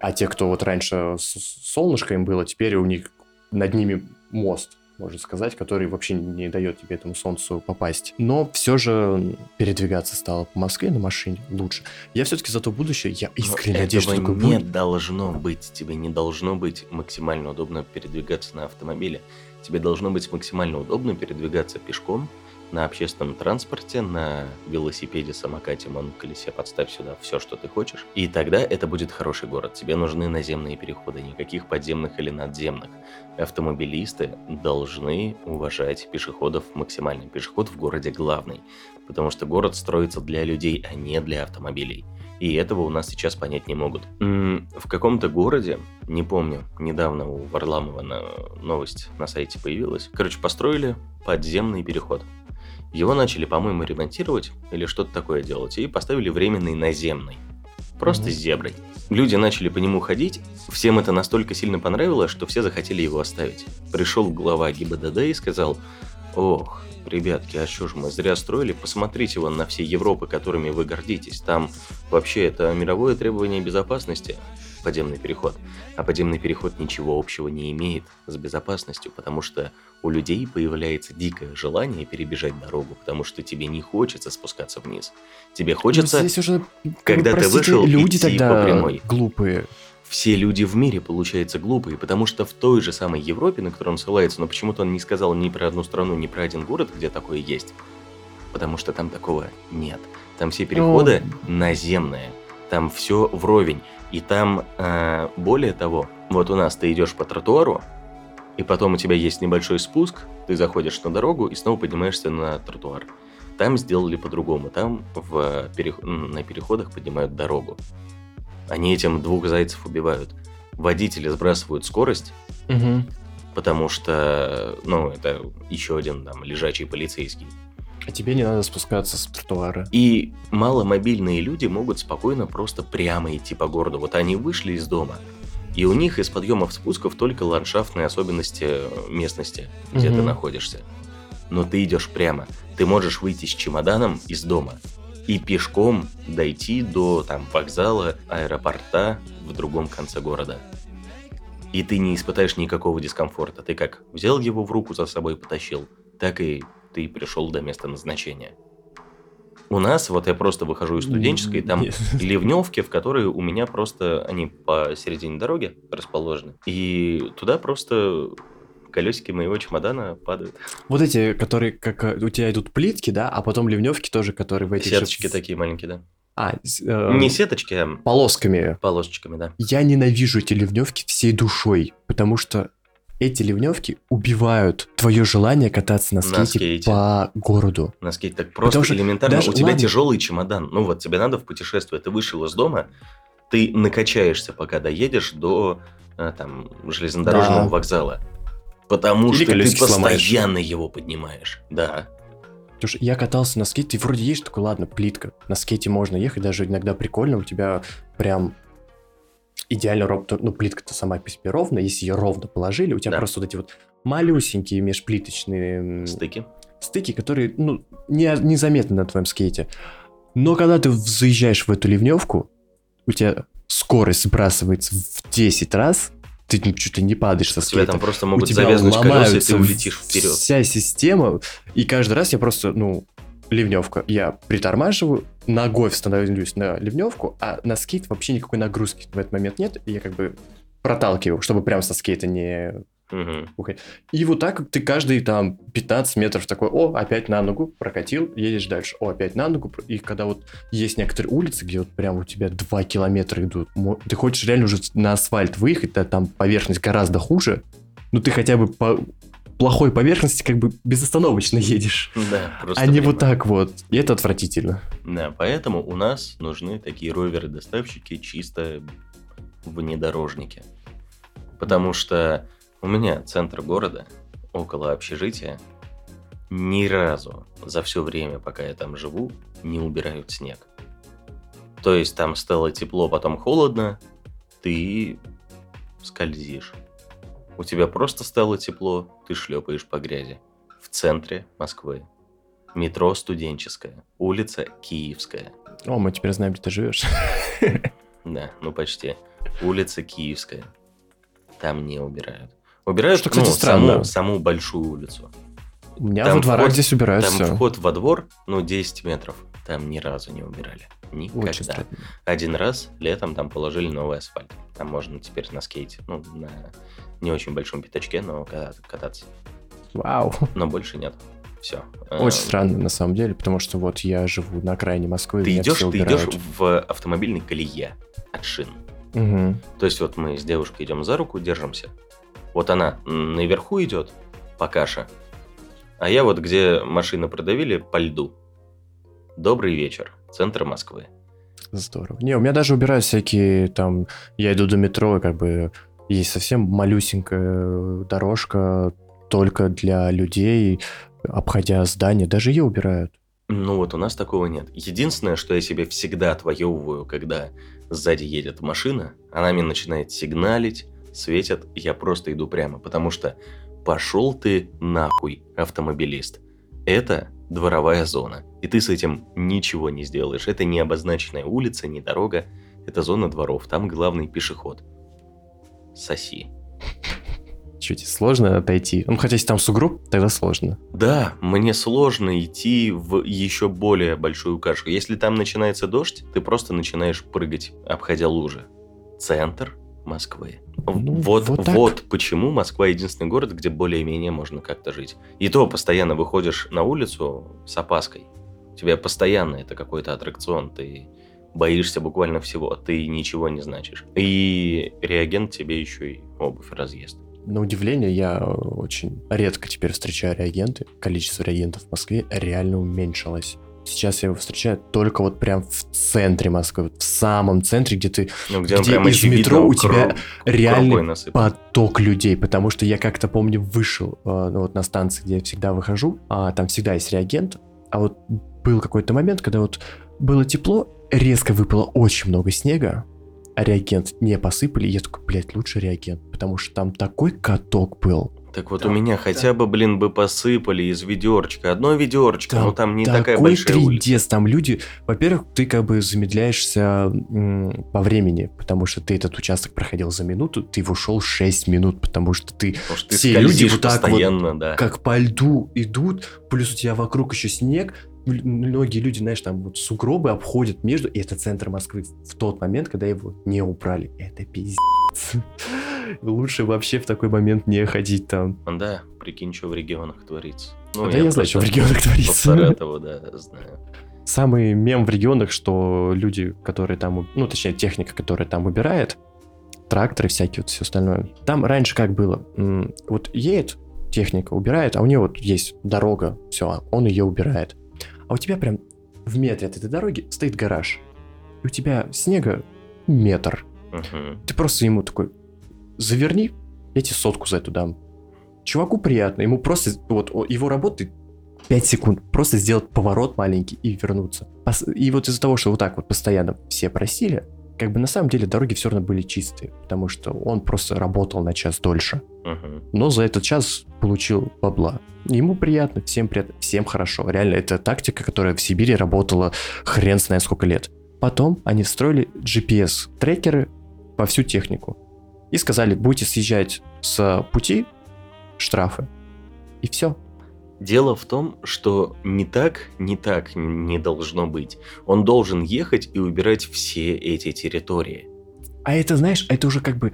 S4: А те, кто вот раньше солнышко им было, теперь у них над ними мост можно сказать, который вообще не дает тебе этому солнцу попасть. Но все же передвигаться стало по Москве на машине лучше. Я все-таки за то будущее, я искренне надеюсь, что такое
S1: не
S4: будет.
S1: должно быть. Тебе не должно быть максимально удобно передвигаться на автомобиле. Тебе должно быть максимально удобно передвигаться пешком, на общественном транспорте, на велосипеде, самокате, моноколесе, подставь сюда все, что ты хочешь. И тогда это будет хороший город. Тебе нужны наземные переходы, никаких подземных или надземных. Автомобилисты должны уважать пешеходов максимально. Пешеход в городе главный, потому что город строится для людей, а не для автомобилей. И этого у нас сейчас понять не могут. В каком-то городе, не помню, недавно у Варламова новость на сайте появилась. Короче, построили подземный переход. Его начали, по-моему, ремонтировать или что-то такое делать, и поставили временный наземный. Просто mm-hmm. с зеброй. Люди начали по нему ходить, всем это настолько сильно понравилось, что все захотели его оставить. Пришел глава ГИБДД и сказал, ох, ребятки, а что ж мы зря строили? Посмотрите вон на все Европы, которыми вы гордитесь. Там вообще это мировое требование безопасности подземный переход. А подземный переход ничего общего не имеет с безопасностью, потому что у людей появляется дикое желание перебежать дорогу, потому что тебе не хочется спускаться вниз. Тебе ну, хочется,
S4: здесь уже,
S1: когда простите, ты вышел,
S4: люди
S1: идти
S4: тогда
S1: по прямой.
S4: глупые.
S1: Все люди в мире, получается, глупые, потому что в той же самой Европе, на которую он ссылается, но почему-то он не сказал ни про одну страну, ни про один город, где такое есть. Потому что там такого нет. Там все переходы ну... наземные. Там все вровень. И там, э, более того, вот у нас ты идешь по тротуару, и потом у тебя есть небольшой спуск, ты заходишь на дорогу и снова поднимаешься на тротуар. Там сделали по-другому. Там в перех... на переходах поднимают дорогу. Они этим двух зайцев убивают. Водители сбрасывают скорость,
S4: угу.
S1: потому что, ну, это еще один там лежачий полицейский.
S4: А тебе не надо спускаться с тротуара.
S1: И маломобильные люди могут спокойно просто прямо идти по городу. Вот они вышли из дома, и у них из подъемов спусков только ландшафтные особенности местности, где угу. ты находишься. Но ты идешь прямо. Ты можешь выйти с чемоданом из дома и пешком дойти до там вокзала, аэропорта в другом конце города. И ты не испытаешь никакого дискомфорта. Ты как взял его в руку за собой потащил, так и ты пришел до места назначения. У нас, вот я просто выхожу из студенческой, там ливневки, в которые у меня просто, они посередине дороги расположены. И туда просто колесики моего чемодана падают.
S4: Вот эти, которые, как э, у тебя идут плитки, да, а потом ливневки тоже, которые в этих...
S1: Сеточки же... такие маленькие, да.
S4: А,
S1: э, не сеточки, а...
S4: Полосками.
S1: Полосочками, да.
S4: Я ненавижу эти ливневки всей душой, потому что эти ливневки убивают твое желание кататься на скейте, на скейте. по городу.
S1: На скейте так просто Потому элементарно. Даже, У тебя ладно. тяжелый чемодан. Ну вот, тебе надо в путешествие. Ты вышел из дома, ты накачаешься, пока доедешь до э, там железнодорожного да. вокзала. Потому Или что ты постоянно сломаешь. его поднимаешь. Да.
S4: Потому что я катался на скейте, и вроде есть такой, ладно, плитка. На скейте можно ехать, даже иногда прикольно, у тебя прям идеально ровно, ну, плитка-то сама по себе ровная, если ее ровно положили, у тебя да. просто вот эти вот малюсенькие межплиточные...
S1: Стыки.
S4: Стыки, которые, ну, не, незаметны на твоем скейте. Но когда ты заезжаешь в эту ливневку, у тебя скорость сбрасывается в 10 раз, ты ну, чуть ли не падаешь со скейта.
S1: Тебя там просто могут завязнуть колеса, и ты улетишь вперед.
S4: Вся система, и каждый раз я просто, ну, ливневка. Я притормаживаю, ногой становлюсь на ливневку, а на скейт вообще никакой нагрузки в этот момент нет, и я как бы проталкиваю, чтобы прям со скейта не
S1: Мгм.
S4: И вот так ты каждый там 15 метров такой, о, опять на ногу, прокатил, едешь дальше, о, опять на ногу. И когда вот есть некоторые улицы, где вот прям у тебя 2 километра идут, ты хочешь реально уже на асфальт выехать, да, там поверхность гораздо хуже, но ты хотя бы по плохой поверхности как бы безостановочно едешь.
S1: Да, просто
S4: а не
S1: время.
S4: вот так вот. И это отвратительно.
S1: Да, поэтому у нас нужны такие роверы-доставщики чисто внедорожники. Потому что у меня центр города, около общежития, ни разу за все время, пока я там живу, не убирают снег. То есть там стало тепло, потом холодно, ты скользишь. У тебя просто стало тепло, ты шлепаешь по грязи. В центре Москвы. Метро студенческое, улица Киевская.
S4: О, мы теперь знаем, где ты живешь. <laughs>
S1: Да, ну почти. Улица Киевская. Там не убирают. Убирают
S4: Что, кстати,
S1: ну,
S4: странно.
S1: Саму, саму большую улицу.
S4: У меня
S1: Там
S4: во дворах
S1: вход-
S4: здесь убирают
S1: Там
S4: все.
S1: вход во двор, ну, 10 метров. Там ни разу не убирали. Никогда.
S4: Очень странно.
S1: Один раз летом там положили новый асфальт. Там можно теперь на скейте, ну, на не очень большом пятачке, но ка- кататься.
S4: Вау.
S1: Но больше нет. Все.
S4: Очень странно, на самом деле, потому что вот я живу на окраине Москвы,
S1: Ты идешь, ты идешь в автомобильной колее от шин.
S4: Мгм.
S1: То есть вот мы с девушкой идем за руку, держимся. Вот она наверху идет по каше, а я вот где машины продавили по льду. Добрый вечер, центр Москвы.
S4: Здорово. Не, у меня даже убирают всякие там... Я иду до метро, и как бы есть совсем малюсенькая дорожка только для людей, обходя здание. Даже ее убирают.
S1: Ну вот у нас такого нет. Единственное, что я себе всегда отвоевываю, когда сзади едет машина, она мне начинает сигналить, светят, я просто иду прямо, потому что пошел ты нахуй, автомобилист. Это дворовая зона, и ты с этим ничего не сделаешь. Это не обозначенная улица, не дорога, это зона дворов, там главный пешеход. Соси.
S4: Чуть сложно отойти. Ну, хотя если там сугроб, тогда сложно.
S1: Да, мне сложно идти в еще более большую кашу. Если там начинается дождь, ты просто начинаешь прыгать, обходя лужи. Центр Москвы.
S4: Ну,
S1: вот,
S4: вот
S1: вот,
S4: так.
S1: почему Москва единственный город, где более-менее можно как-то жить. И то постоянно выходишь на улицу с опаской. Тебя постоянно это какой-то аттракцион, ты боишься буквально всего, ты ничего не значишь. И реагент тебе еще и обувь разъест.
S4: На удивление, я очень редко теперь встречаю реагенты. Количество реагентов в Москве реально уменьшилось. Сейчас я его встречаю только вот прям в центре Москвы, вот в самом центре, где ты
S1: Ну, где,
S4: Где из метро у тебя реальный поток людей, потому что я как-то помню вышел э, ну, вот на станции, где я всегда выхожу, а там всегда есть реагент, а вот был какой-то момент, когда вот было тепло, резко выпало очень много снега, а реагент не посыпали, и я такой, блядь, лучше реагент, потому что там такой каток был.
S1: Так вот у меня хотя бы, блин, бы посыпали из ведерочка. Одно ведерочко,
S4: Там
S1: но там не такая большая улица.
S4: тридец, там люди, во-первых, ты как бы замедляешься м, по времени, потому что ты этот участок проходил за минуту, ты его шел 6 минут, потому что ты
S1: Потому что ты
S4: все люди вот так вот,
S1: да.
S4: как по льду идут, плюс у тебя вокруг еще снег, многие люди, знаешь, там вот сугробы обходят между, и это центр Москвы в тот момент, когда его не убрали. Это пиздец. Лучше вообще в такой момент не ходить там.
S1: Да, прикинь, что в регионах творится. Ну,
S4: да я, знаю, что в регионах творится.
S1: Саратову, да, знаю.
S4: Самый мем в регионах, что люди, которые там, ну, точнее, техника, которая там убирает, тракторы всякие, вот все остальное. Там раньше как было? Вот едет техника, убирает, а у нее вот есть дорога, все, он ее убирает. А у тебя прям в метре от этой дороги стоит гараж. И у тебя снега метр. Ты просто ему такой, заверни, я тебе сотку за это дам. Чуваку приятно, ему просто, вот его работа 5 секунд, просто сделать поворот маленький и вернуться. И вот из-за того, что вот так вот постоянно все просили, как бы на самом деле дороги все равно были чистые, потому что он просто работал на час дольше.
S1: Мгм.
S4: Но за этот час получил бабла. Ему приятно, всем приятно, всем хорошо. Реально, это тактика, которая в Сибири работала хрен знает сколько лет. Потом они встроили GPS-трекеры во всю технику. И сказали, будете съезжать с пути, штрафы. И все.
S1: Дело в том, что не так, не так не должно быть. Он должен ехать и убирать все эти территории.
S4: А это, знаешь, это уже как бы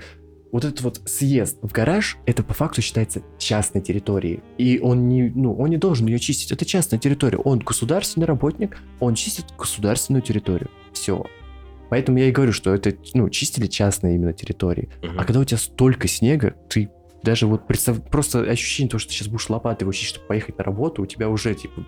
S4: вот этот вот съезд в гараж, это по факту считается частной территорией. И он не, ну, он не должен ее чистить. Это частная территория. Он государственный работник, он чистит государственную территорию. Все. Поэтому я и говорю, что это, ну, чистили частные именно территории.
S1: Мгм.
S4: А когда у тебя столько снега, ты даже вот представь, просто ощущение того, что ты сейчас будешь лопатой чистить, чтобы поехать на работу, у тебя уже, типа,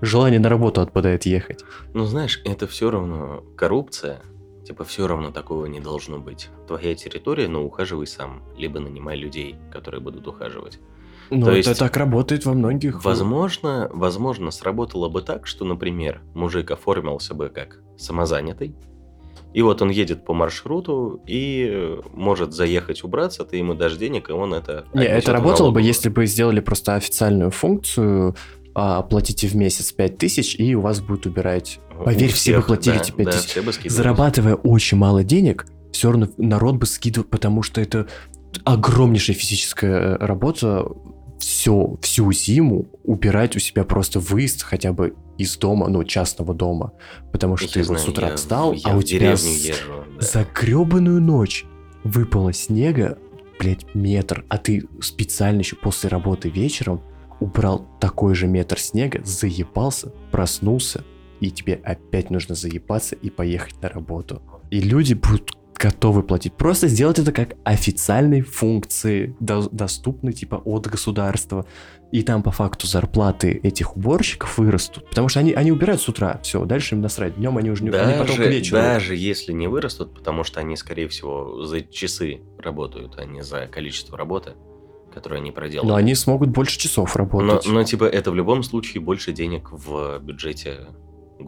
S4: желание на работу отпадает ехать.
S1: Ну, знаешь, это все равно коррупция. Типа, все равно такого не должно быть. Твоя территория, но ухаживай сам. Либо нанимай людей, которые будут ухаживать.
S4: Ну,
S1: То
S4: это
S1: есть-
S4: так работает во многих...
S1: Возможно, возможно, сработало бы так, что, например, мужик оформился бы как самозанятый, и вот он едет по маршруту и может заехать убраться, ты ему дашь денег, и он это...
S4: Не, это работало бы, если бы сделали просто официальную функцию, а, оплатите в месяц 5000, и у вас будет убирать. Поверь, все бы
S1: всех,
S4: платили
S1: да,
S4: тебе
S1: да,
S4: 10.
S1: все бы.
S4: Зарабатывая очень мало денег, все равно народ бы скидывал, потому что это огромнейшая физическая э, работа. Все, всю зиму убирать у себя просто выезд хотя бы из дома, ну, частного дома. Потому что
S1: Я
S4: ты вот
S1: знаю,
S4: с утра
S1: я-
S4: встал,
S1: я
S4: а у тебя с-
S1: езжу, да.
S4: за гребаную ночь выпало снега, блядь, метр, а ты специально еще после работы вечером убрал такой же метр снега, заебался, проснулся, и тебе опять нужно заебаться и поехать на работу. И люди будут готовы платить. Просто сделать это как официальной функции, до- доступной типа от государства. И там по факту зарплаты этих уборщиков вырастут. Потому что они, они убирают с утра, все, дальше им насрать. Днем они уже не они потом к
S1: Даже,
S4: вечеру.
S1: даже если не вырастут, потому что они, скорее всего, за часы работают, а не за количество работы, которое они проделали.
S4: Но они смогут больше часов
S1: но,
S4: работать.
S1: но, типа, это в любом случае больше денег в бюджете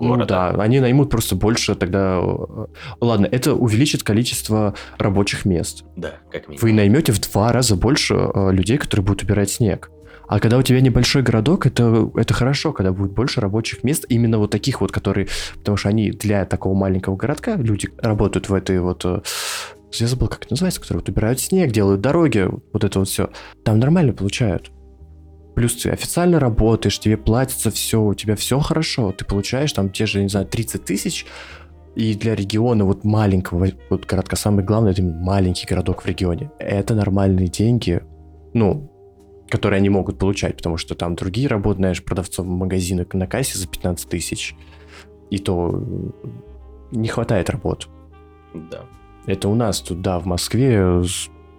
S4: Ну
S1: города.
S4: да, они наймут просто больше тогда... э, Ладно, это увеличит количество рабочих мест.
S1: Да, как минимум.
S4: Вы наймете в два раза больше э, людей, которые будут убирать снег. А когда у тебя небольшой городок, это, это хорошо, когда будет больше рабочих мест, именно вот таких вот, которые... Потому что они для такого маленького городка, люди работают в этой вот... э, Я забыл, как это называется, которые вот убирают снег, делают дороги, вот это вот все. Там нормально получают. Плюс ты официально работаешь, тебе платится все, у тебя все хорошо, ты получаешь там те же, не знаю, 30 тысяч, и для региона вот маленького вот городка, самое главное, это маленький городок в регионе. Это нормальные деньги, ну, которые они могут получать, потому что там другие работают, знаешь, продавцом магазина на кассе за 15 тысяч, и то не хватает работ.
S1: Да.
S4: Это у нас тут, да, в Москве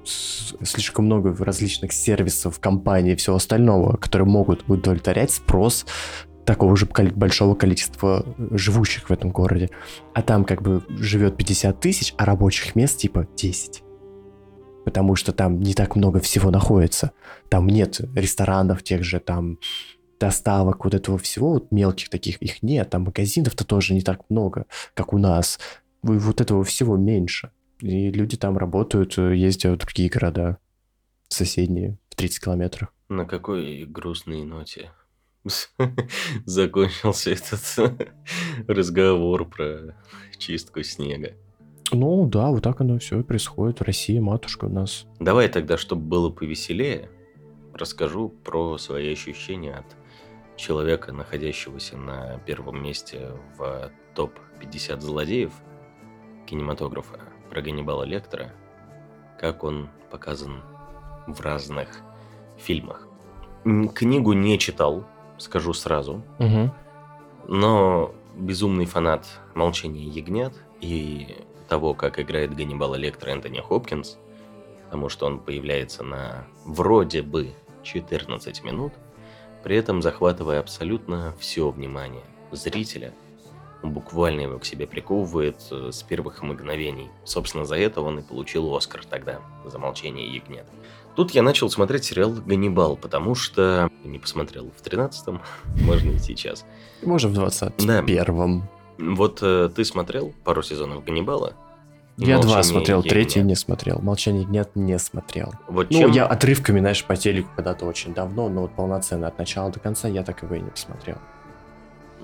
S4: слишком много различных сервисов, компаний и всего остального, которые могут удовлетворять спрос такого же большого количества э, живущих в этом городе. А там как бы живет 50 тысяч, а рабочих мест типа 10. Потому что там не так много всего находится. Там нет ресторанов тех же, там доставок, вот этого всего, вот мелких таких, их нет. Там магазинов-то тоже не так много, как у нас. И вот этого всего меньше. И люди там работают, э, ездят в другие города соседние, в 30 километрах.
S1: На какой грустной ноте <laughs> закончился этот <laughs> разговор про чистку снега.
S4: Ну да, вот так оно все и происходит. Россия, матушка у нас.
S1: Давай тогда, чтобы было повеселее, расскажу про свои ощущения от человека, находящегося на первом месте в топ-50 злодеев кинематографа про Ганнибала Лектора, как он показан в разных фильмах. Книгу не читал, скажу сразу,
S4: Угу.
S1: но безумный фанат «Молчания ягнят» и того, как играет Ганнибала Лектора Энтони Хопкинс, потому что он появляется на вроде бы 14 минут, при этом захватывая абсолютно все внимание зрителя, буквально его к себе приковывает э, с первых мгновений. Собственно, за это он и получил Оскар тогда, за «Молчание ягнят». Тут я начал смотреть сериал «Ганнибал», потому что не посмотрел в 13-м, <laughs> можно и сейчас.
S4: Может, в 21-м.
S1: Вот э, ты смотрел пару сезонов Ганнибала?
S4: Я два
S1: «Молчание
S4: смотрел,
S1: ягнят».
S4: третий не смотрел. Молчание нет, не смотрел.
S1: Вот
S4: Ну,
S1: чем...
S4: я отрывками, знаешь, по телеку когда-то очень давно, но вот полноценно от начала до конца я так его и не посмотрел.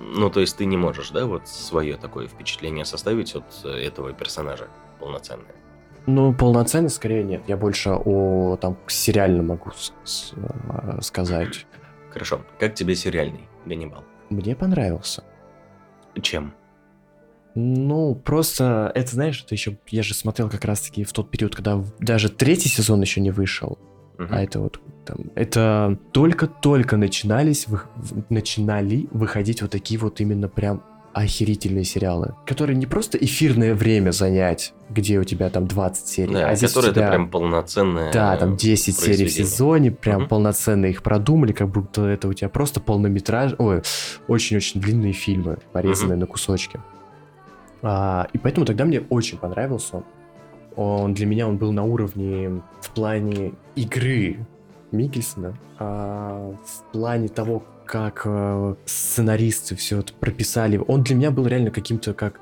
S1: Ну, то есть ты не можешь, да, вот свое такое впечатление составить от э, этого персонажа полноценное?
S4: Ну, полноценно скорее нет. Я больше о там сериально могу с- с- э, сказать.
S1: Хорошо. Как тебе сериальный Ганнибал?
S4: Мне понравился.
S1: Чем?
S4: Ну, просто, это знаешь, это еще, я же смотрел как раз-таки в тот период, когда даже третий сезон еще не вышел.
S1: Мгм.
S4: А это вот там, это только-только начинались, вы- начинали выходить вот такие вот именно прям охерительные сериалы, которые не просто эфирное время занять, где у тебя там 20 серий,
S1: Да,
S4: а здесь у
S1: который это
S4: тебя-
S1: прям полноценное...
S4: Да, там 10 серий в сезоне, прям
S1: Мгм.
S4: полноценно их продумали, как будто это у тебя просто полнометраж... Ой, очень-очень длинные фильмы, порезанные на кусочки. А, и поэтому тогда мне очень понравился он. Для меня он был на уровне в плане игры Микельсона, а в плане того, как э, сценаристы все это прописали. Он для меня был реально каким-то как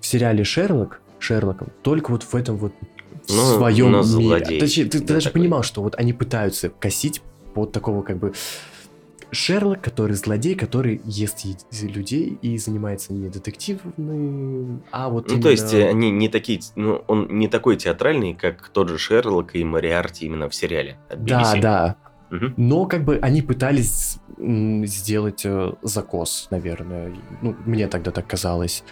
S4: в сериале Шерлок, Шерлоком, только вот в этом вот в
S1: Ну,
S4: своем мире.
S1: злодей,
S4: Точнее, ты, ты
S1: да,
S4: даже
S1: такой.
S4: понимал, что вот они пытаются косить под такого как бы Шерлок, который злодей, который ест людей и занимается не детективным, а вот
S1: Ну, то есть,
S4: именно-
S1: э, они не такие... Ну, он не такой театральный, как тот же Шерлок и Мариарти именно в сериале
S4: Да, да.
S1: Мгм.
S4: Но как бы они пытались сделать э, закос, наверное. Ну, мне тогда так казалось.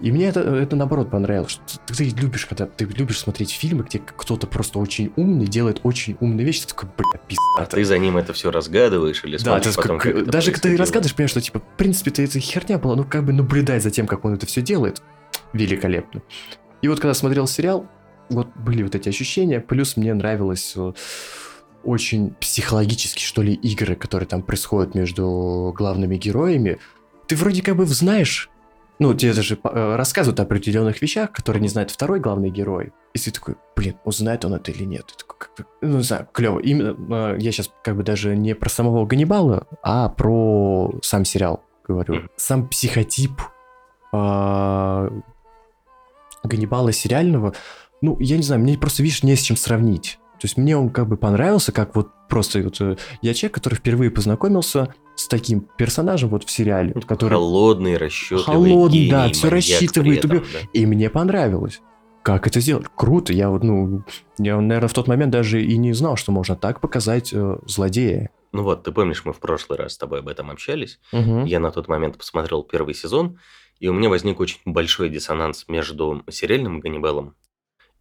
S4: И мне это, это наоборот понравилось. Что ты, ты любишь, когда ты любишь смотреть фильмы, где кто-то просто очень умный делает очень умные вещи. Ты такой, бля, пизда.
S1: А ты за ним это все разгадываешь или
S4: Да,
S1: смотришь потом,
S4: как-
S1: как
S4: даже когда ты рассказываешь, понимаешь, что типа, в принципе, это, это херня была, ну как бы наблюдать за тем, как он это все делает, великолепно. И вот когда смотрел сериал, вот были вот эти ощущения, плюс мне нравилось э, очень психологически, что ли, игры, которые там происходят между главными героями. Ты вроде как бы знаешь, ну, тебе даже э, рассказывают о определенных вещах, которые не знает второй главный герой. И ты такой, блин, узнает он это или нет. Такой, как ну, не знаю, клево. Именно, э, я сейчас как бы даже не про самого Ганнибала, а про сам сериал говорю. Сам психотип а, Ганнибала сериального, ну, я не знаю, мне просто, видишь, не с чем сравнить. То есть мне он как бы понравился, как вот просто вот э, я человек, который впервые познакомился с таким персонажем вот в сериале,
S1: Ну,
S4: который
S1: Холодный, расчетливый
S4: Холодный,
S1: гений,
S4: да,
S1: при
S4: рассчитывает,
S1: этом,
S4: убил-
S1: да.
S4: и мне понравилось. Как это сделать? Круто. Я вот, ну, я, наверное, в тот момент даже и не знал, что можно так показать э, злодея.
S1: Ну вот, ты помнишь, мы в прошлый раз с тобой об этом общались.
S4: Мгм.
S1: Я на тот момент посмотрел первый сезон, и у меня возник очень большой диссонанс между сериальным Ганнибалом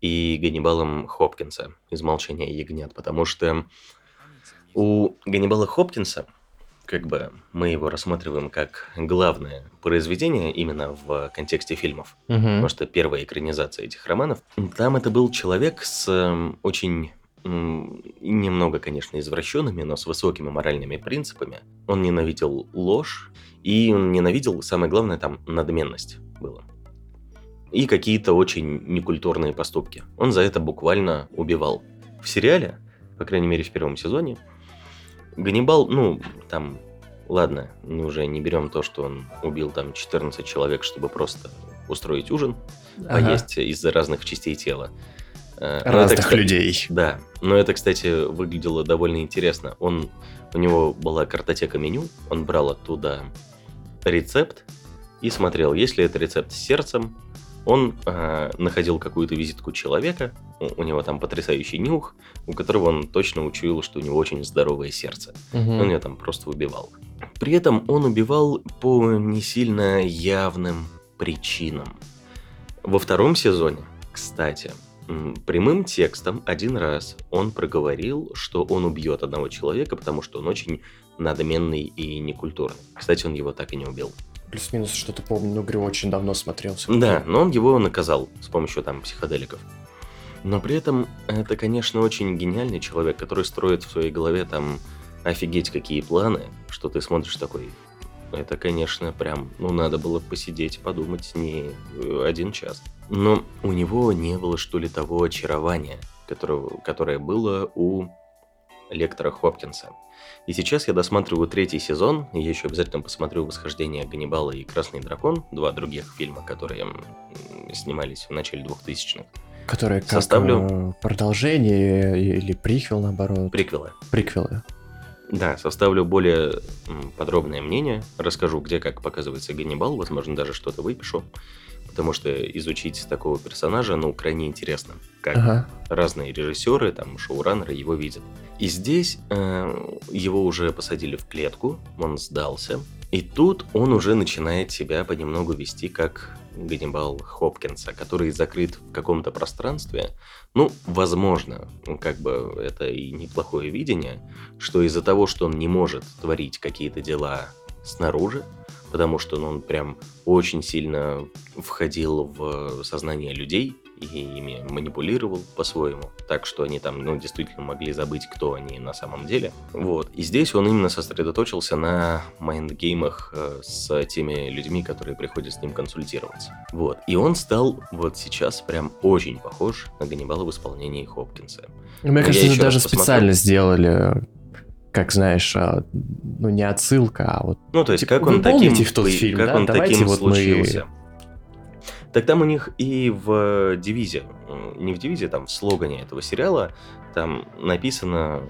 S1: и Ганнибалом Хопкинса из «Молчания ягнят», потому что у Ганнибала Хопкинса, как бы мы его рассматриваем как главное произведение именно в контексте фильмов,
S4: Мгм.
S1: потому что первая экранизация этих романов, там это был человек с эм, очень немного, конечно, извращенными, но с высокими моральными принципами. Он ненавидел ложь, и он ненавидел, самое главное, там, надменность было. И какие-то очень некультурные поступки. Он за это буквально убивал. В сериале, по крайней мере в первом сезоне, Ганнибал, ну, там, ладно, мы уже не берем то, что он убил там 14 человек, чтобы просто устроить ужин,
S4: Ага.
S1: поесть из разных частей тела. Э, но это,
S4: Разных
S1: кстати,
S4: людей.
S1: Да, но это, кстати, выглядело довольно интересно. Он, у него была картотека меню, он брал оттуда рецепт и смотрел, есть ли это рецепт с сердцем. Он э, находил какую-то визитку человека, у, у него там потрясающий нюх, у которого он точно учуял, что у него очень здоровое сердце.
S4: Мгм.
S1: Он ее там просто убивал. При этом он убивал по не сильно явным причинам. Во втором сезоне, кстати, прямым текстом один раз он проговорил, что он убьет одного человека, потому что он очень надменный и некультурный. Кстати, он его так и не убил.
S4: Плюс-минус что-то помню, но игру очень давно смотрел. всё-таки.
S1: Да, но он его наказал с помощью там психоделиков. Но при этом это, конечно, очень гениальный человек, который строит в своей голове там офигеть какие планы, что ты смотришь такой. Это, конечно, прям, ну, надо было посидеть, подумать не э, один час. Но у него не было, что ли, того очарования, которого, которое было у лектора Хопкинса. И сейчас я досматриваю третий сезон, я еще обязательно посмотрю «Восхождение Ганнибала» и «Красный дракон», два других фильма, которые снимались в начале 2000-х.
S4: Которое как
S1: Составлю-
S4: э, продолжение или приквел, наоборот.
S1: Приквелы.
S4: Приквелы.
S1: Да, составлю более подробное мнение, расскажу, где как показывается Ганнибал, возможно, даже что-то выпишу, потому что изучить такого персонажа, ну, крайне интересно, как
S4: Ага.
S1: разные режиссеры, там, шоураннеры его видят. И здесь э, его уже посадили в клетку, он сдался, И тут он уже начинает себя понемногу вести как Ганнибал Хопкинса, который закрыт в каком-то пространстве. Ну, возможно, как бы это и неплохое видение, что из-за того, что он не может творить какие-то дела снаружи, потому что ну, он прям очень сильно входил в сознание людей и ими манипулировал по-своему, так что они там, ну, действительно могли забыть, кто они на самом деле. Вот. И здесь он именно сосредоточился на майндгеймах э, с теми людьми, которые приходят с ним консультироваться. Вот. И он стал вот сейчас прям очень похож на Ганнибала в исполнении Хопкинса.
S4: Ну, Мне
S1: Но
S4: кажется, это даже
S1: посмотрел.
S4: специально сделали, как знаешь, а, ну не отсылка, а вот
S1: Ну, то есть, как он
S4: помните
S1: таким,
S4: в тот фильм,
S1: как
S4: да?
S1: он
S4: Давайте
S1: таким
S4: вот мы-
S1: случился. Так там у них и в дивизе, м, не в дивизе, там в слогане этого сериала, там написано,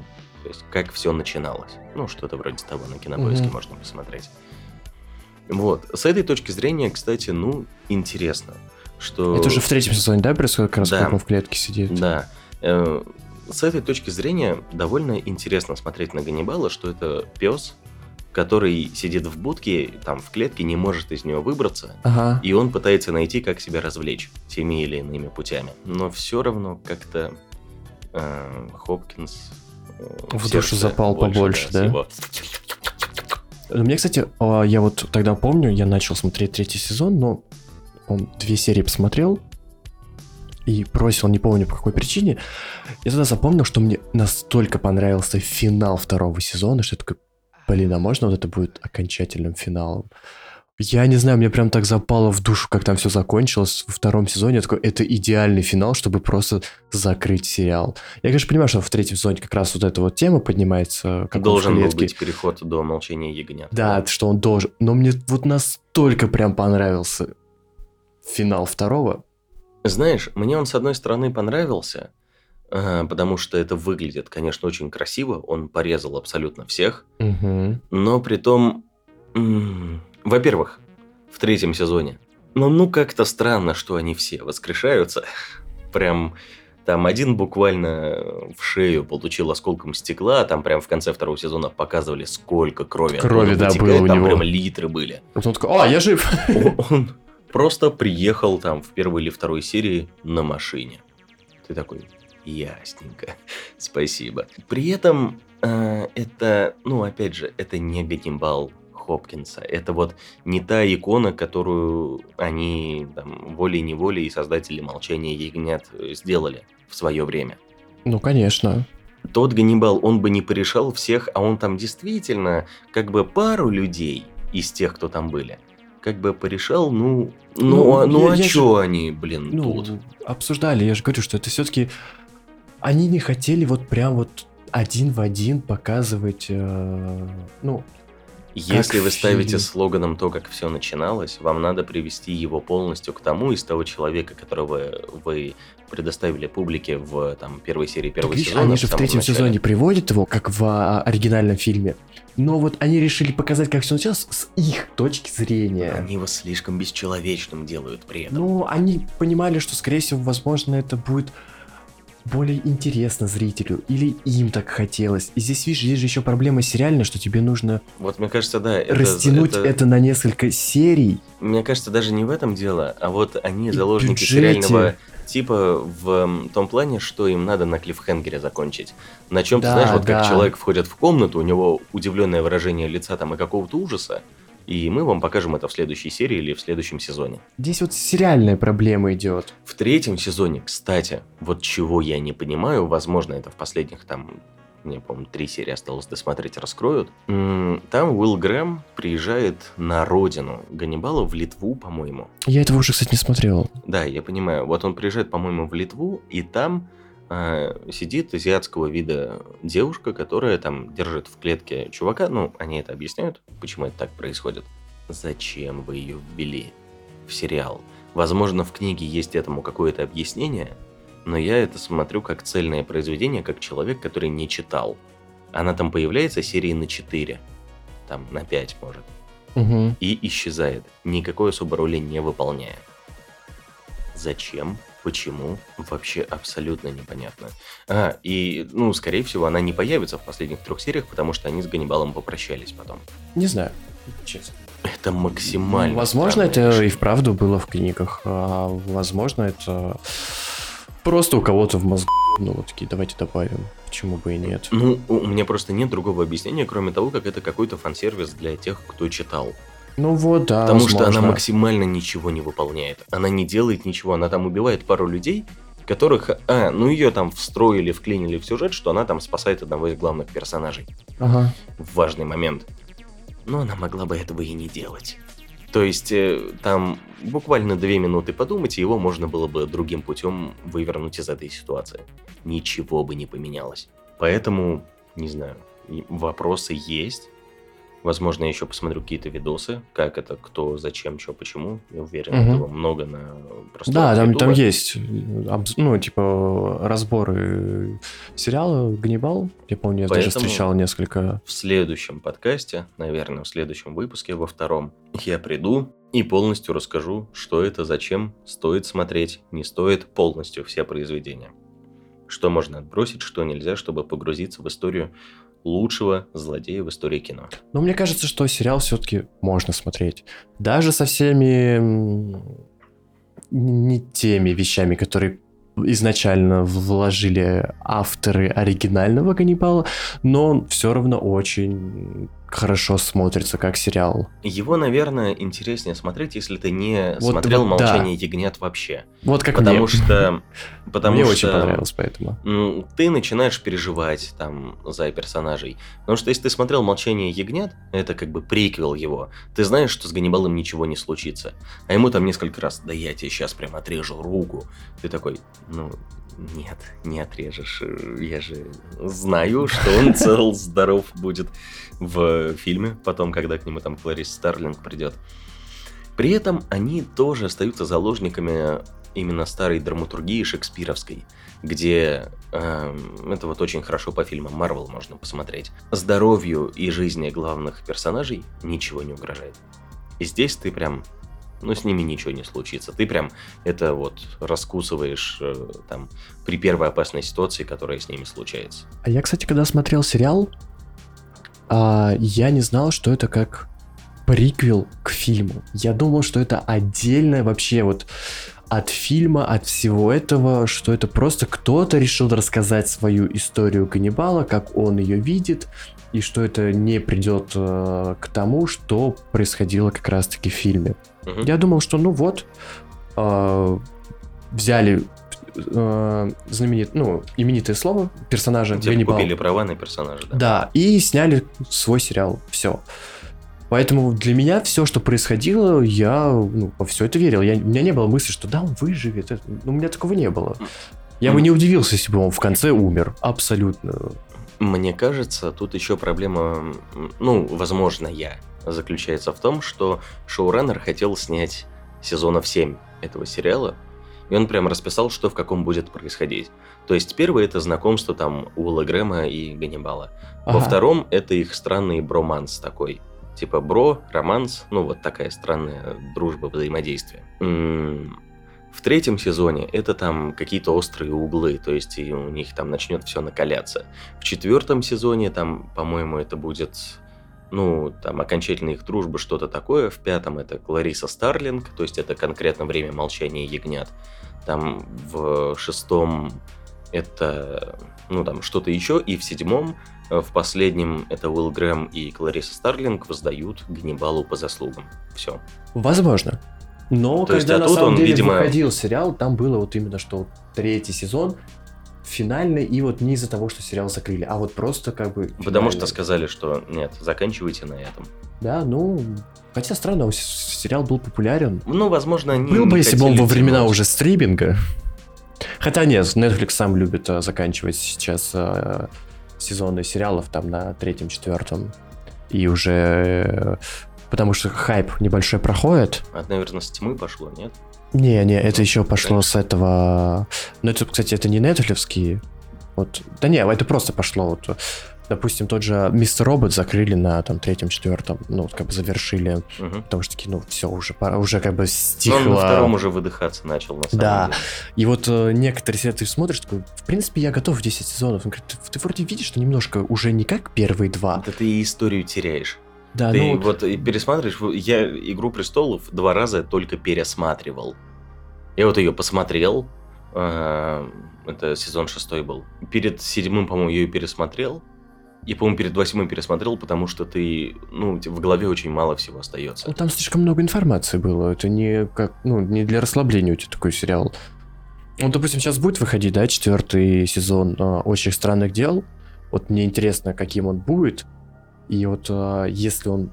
S1: то есть, как все начиналось. Ну, что-то вроде того, на кинопоиске
S4: Мгм.
S1: можно посмотреть. Вот. С этой точки зрения, кстати, ну, интересно, что...
S4: это уже в третьем сезоне, да, происходит, как раз
S1: Да.
S4: в клетке сидит.
S1: Да. Э, С этой точки зрения довольно интересно смотреть на Ганнибала, что это пес, который сидит в будке, там в клетке, не может из нее выбраться,
S4: Ага.
S1: и он пытается найти, как себя развлечь теми или иными путями. Но все равно как-то э, Хопкинс э,
S4: В душу запал побольше,
S1: с
S4: да?
S1: его-
S4: Ну, Мне, кстати, а, я вот тогда помню, я начал смотреть третий сезон, но он две серии посмотрел и бросил, не помню по какой причине. Я тогда запомнил, что мне настолько понравился финал второго сезона, что я такой, блин, а можно вот это будет окончательным финалом? Я не знаю, мне прям так запало в душу, как там все закончилось во втором сезоне. Я такой, это идеальный финал, чтобы просто закрыть сериал. Я, конечно, понимаю, что в третьем сезоне как раз вот эта вот тема поднимается. Как
S1: Должен был быть переход до молчания ягнят.
S4: Да, что он должен. Но мне вот настолько прям понравился финал второго.
S1: Знаешь, мне он с одной стороны понравился, потому что это выглядит, конечно, очень красиво. Он порезал абсолютно всех,
S4: Угу.
S1: но при том, во-первых, в третьем сезоне, ну, ну как-то странно, что они все воскрешаются. <laughs> Прям там один буквально в шею получил осколком стекла, а там прям в конце второго сезона показывали, сколько крови.
S4: Крови, да, было у
S1: там
S4: него.
S1: прям литры были.
S4: Вот он такой, а, я жив.
S1: Он- <laughs> Он просто приехал там в первой или второй серии на машине. Ты такой, ясненько, <laughs> спасибо. При этом э, это, ну, опять же, это не Ганнибал Хопкинса. Это вот не та икона, которую они там, волей-неволей создатели «Молчания ягнят» э, сделали в свое время.
S4: Ну, конечно.
S1: Тот Ганнибал, он бы не порешал всех, а он там действительно как бы пару людей из тех, кто там были, как бы порешал, ну, ну,
S4: Ну,
S1: а, ну
S4: я-
S1: а
S4: я
S1: чё они, блин,
S4: Ну,
S1: тут?
S4: обсуждали, я же говорю, что это все-таки... Они не хотели вот прям вот один в один показывать, э, ну,
S1: Если вы
S4: в
S1: ставите слоганом то, как все начиналось, вам надо привести его полностью к тому из того человека, которого вы предоставили публике в там, первой серии
S4: Так
S1: первого
S4: видишь,
S1: сезона.
S4: они же в третьем
S1: начале.
S4: сезоне приводят его, как в а, оригинальном фильме. Но вот они решили показать, как все началось с их точки зрения.
S1: Они его слишком бесчеловечным делают при этом.
S4: Ну, они понимали, что, скорее всего, возможно, это будет более интересно зрителю. Или им так хотелось. И здесь, видишь, здесь же еще проблема сериальная, что тебе нужно
S1: Вот мне кажется, да. это-
S4: растянуть это...
S1: это
S4: на несколько серий.
S1: Мне кажется, даже не в этом дело, а вот они заложники
S4: бюджете.
S1: сериального типа в том плане, что им надо на клиффхенгере закончить. На чем ты
S4: Да,
S1: знаешь, вот как
S4: да.
S1: человек входит в комнату, у него удивленное выражение лица там и какого-то ужаса, и мы вам покажем это в следующей серии или в следующем сезоне.
S4: Здесь вот сериальная проблема идет.
S1: В третьем сезоне, кстати, вот чего я не понимаю, возможно, это в последних там, мне, по-моему, три серии осталось досмотреть, раскроют. Там Уилл Грэм приезжает на родину Ганнибала в Литву, по-моему.
S4: Я этого уже, кстати, не смотрел.
S1: Да, я понимаю. Вот он приезжает, по-моему, в Литву, и там а, сидит азиатского вида девушка, которая там держит в клетке чувака. Ну, они это объясняют, почему это так происходит. Зачем вы ее ввели в сериал? Возможно, в книге есть этому какое-то объяснение, но я это смотрю как цельное произведение, как человек, который не читал. Она там появляется серии на 4, там на 5, может
S4: Угу.
S1: и исчезает, никакой особой роли не выполняя. Зачем? Почему? Вообще абсолютно непонятно. А, и, ну, скорее всего, она не появится в последних трех сериях, потому что они с Ганнибалом попрощались потом.
S4: Не знаю. честно.
S1: Это максимально.
S4: Возможно, это
S1: вещь.
S4: и вправду было в книгах, а возможно, это просто у кого-то в мозгу, ну вот такие, давайте добавим, почему бы и нет.
S1: Ну, у меня просто нет другого объяснения, кроме того, как это какой-то фан-сервис для тех, кто читал.
S4: Ну вот, да,
S1: Потому что она
S4: возможно.
S1: максимально ничего не выполняет. Она не делает ничего, она там убивает пару людей, которых... А, ну ее там встроили, вклинили в сюжет, что она там спасает одного из главных персонажей.
S4: Ага.
S1: в важный момент. Но она могла бы этого и не делать. То есть э, там буквально две минуты подумать, и его можно было бы другим путем вывернуть из этой ситуации. Ничего бы не поменялось. Поэтому, не знаю, вопросы есть. Возможно, я еще посмотрю какие-то видосы, как это, кто, зачем, что, почему. Я уверен,
S4: Мгм.
S1: этого много на просторах
S4: Да, там, там есть, обз- ну, типа, разборы сериала «Ганнибал». Я помню, я даже
S1: Поэтому-
S4: встречал несколько.
S1: В следующем подкасте, наверное, в следующем выпуске, во втором, я приду и полностью расскажу, что это, зачем, стоит смотреть, не стоит полностью все произведения. Что можно отбросить, что нельзя, чтобы погрузиться в историю лучшего злодея в истории кино.
S4: Но мне кажется, что сериал все-таки можно смотреть. Даже со всеми не теми вещами, которые изначально вложили авторы оригинального Ганнибала, но он все равно очень хорошо смотрится как сериал.
S1: Его, наверное, интереснее смотреть, если ты не
S4: Вот-
S1: смотрел
S4: вот да.
S1: «Молчание ягнят» вообще.
S4: Вот как
S1: потому
S4: мне.
S1: что... <laughs> Потому
S4: мне
S1: что...
S4: очень понравилось, поэтому.
S1: Ну, ты начинаешь переживать там за персонажей. Потому что если ты смотрел «Молчание ягнят», это как бы приквел его, ты знаешь, что с Ганнибалом ничего не случится. А ему там несколько раз, да я тебе сейчас прям отрежу руку. Ты такой, ну, нет, не отрежешь. Э, Я же знаю, что он цел, здоров будет в фильме, потом, когда к нему там Кларис Старлинг придет. При этом они тоже остаются заложниками именно старой драматургии шекспировской, где эм, это вот очень хорошо по фильмам Марвел можно посмотреть. Здоровью и жизни главных персонажей ничего не угрожает. И здесь ты прям, ну с ними ничего не случится. Ты прям это вот раскусываешь э, там при первой опасной ситуации, которая с ними случается.
S4: А я, кстати, когда смотрел сериал, а, я не знал, что это как приквел к фильму. Я думал, что это отдельное вообще вот от фильма, от всего этого, что это просто кто-то решил рассказать свою историю каннибала, как он ее видит, и что это не придет э, к тому, что происходило как раз-таки в фильме.
S1: Мгм.
S4: Я думал, что ну вот, э, взяли э, знаменит, ну, именитое слово персонажа
S1: Типа
S4: Ганнибал.
S1: купили права на персонажа, да?
S4: Да, и сняли свой сериал. Все. Поэтому для меня все, что происходило, я ну, во все это верил. Я, у меня не было мысли, что да, он выживет. Это- ну, у меня такого не было. Я бы не удивился, если бы он в конце умер. Абсолютно.
S1: Мне кажется, тут еще проблема, ну, возможно, я, заключается в том, что шоураннер хотел снять сезонов 7 этого сериала, и он прям расписал, что в каком будет происходить. То есть первый это знакомство там Уилла Грэма и Ганнибала. Во
S4: Ага.
S1: втором это их странный броманс такой. Типа бро, романс, ну вот такая странная дружба, взаимодействие. М, В третьем сезоне это там какие-то острые углы, то есть и у них там начнет все накаляться. В четвертом сезоне там, по-моему, это будет, ну, там окончательная их дружба, что-то такое. В пятом это Клариса Старлинг, то есть это конкретно время молчания ягнят. Там в шестом это, ну, там что-то еще. И в седьмом, э, в последнем, это Уилл Грэм и Клариса Старлинг воздают Ганнибалу по заслугам. Все.
S4: Возможно. Но
S1: То есть,
S4: когда
S1: а
S4: на
S1: тут
S4: самом
S1: он,
S4: деле
S1: видимо-
S4: выходил сериал, там было вот именно что третий сезон финальный, и вот не из-за того, что сериал закрыли, а вот просто как бы...
S1: Потому что
S4: финальный.
S1: сказали, что нет, заканчивайте на этом.
S4: Да, ну... Хотя странно, сериал был популярен.
S1: Ну, возможно, они
S4: Был бы,
S1: не
S4: если бы он во времена
S1: тянуть.
S4: уже стриминга. Хотя нет, Netflix сам любит а, заканчивать сейчас а, сезоны сериалов там на третьем, четвертом. И уже... Потому что хайп небольшой проходит.
S1: Это, наверное, с тьмы пошло, нет?
S4: Не, не, это еще пошло с этого... Ну, это, кстати, это не Netflix. Вот. Да не, это просто пошло. Вот, допустим, тот же Мистер Робот закрыли на там третьем, четвертом. Ну, вот как бы завершили.
S1: Мгм.
S4: Потому что такие, ну, все, уже пора, уже как бы
S1: Но
S4: стихло.
S1: он на втором уже выдыхаться начал, на самом
S4: Да.
S1: деле.
S4: И вот э, некоторые сериалы ты смотришь, такой, в принципе, я готов в 10 сезонов. Он говорит, ты, ты вроде видишь, что немножко уже не как первые два.
S1: Да ты историю теряешь.
S4: Да,
S1: Ты
S4: ну,
S1: вот пересматриваешь, я «Игру престолов» два раза только пересматривал. Я вот ее посмотрел, э, это сезон шестой был. Перед седьмым, по-моему, ее и пересмотрел. И, по-моему, перед восьмым пересмотрел, потому что ты, ну, в голове очень мало всего остается.
S4: ну, там слишком много информации было. Это не как, ну, не для расслабления у тебя такой сериал. Ну, допустим, сейчас будет выходить, да, четвертый сезон а, «Очень странных дел». Вот мне интересно, каким он будет. И вот а, если он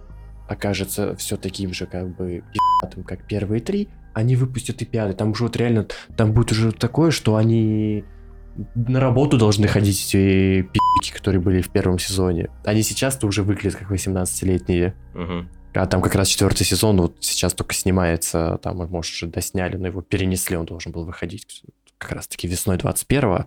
S4: окажется все таким же, как бы, пи***тым, как первые три, они выпустят и пятый. Там уже вот реально, там будет уже такое, что они на работу должны ходить эти пи***ки, которые были в первом сезоне. Они сейчас-то уже выглядят как 18-летние.
S1: Мгм.
S4: А там как раз четвертый сезон, вот сейчас только снимается, там, может, уже досняли, но его перенесли, он должен был выходить как раз-таки весной 21-го.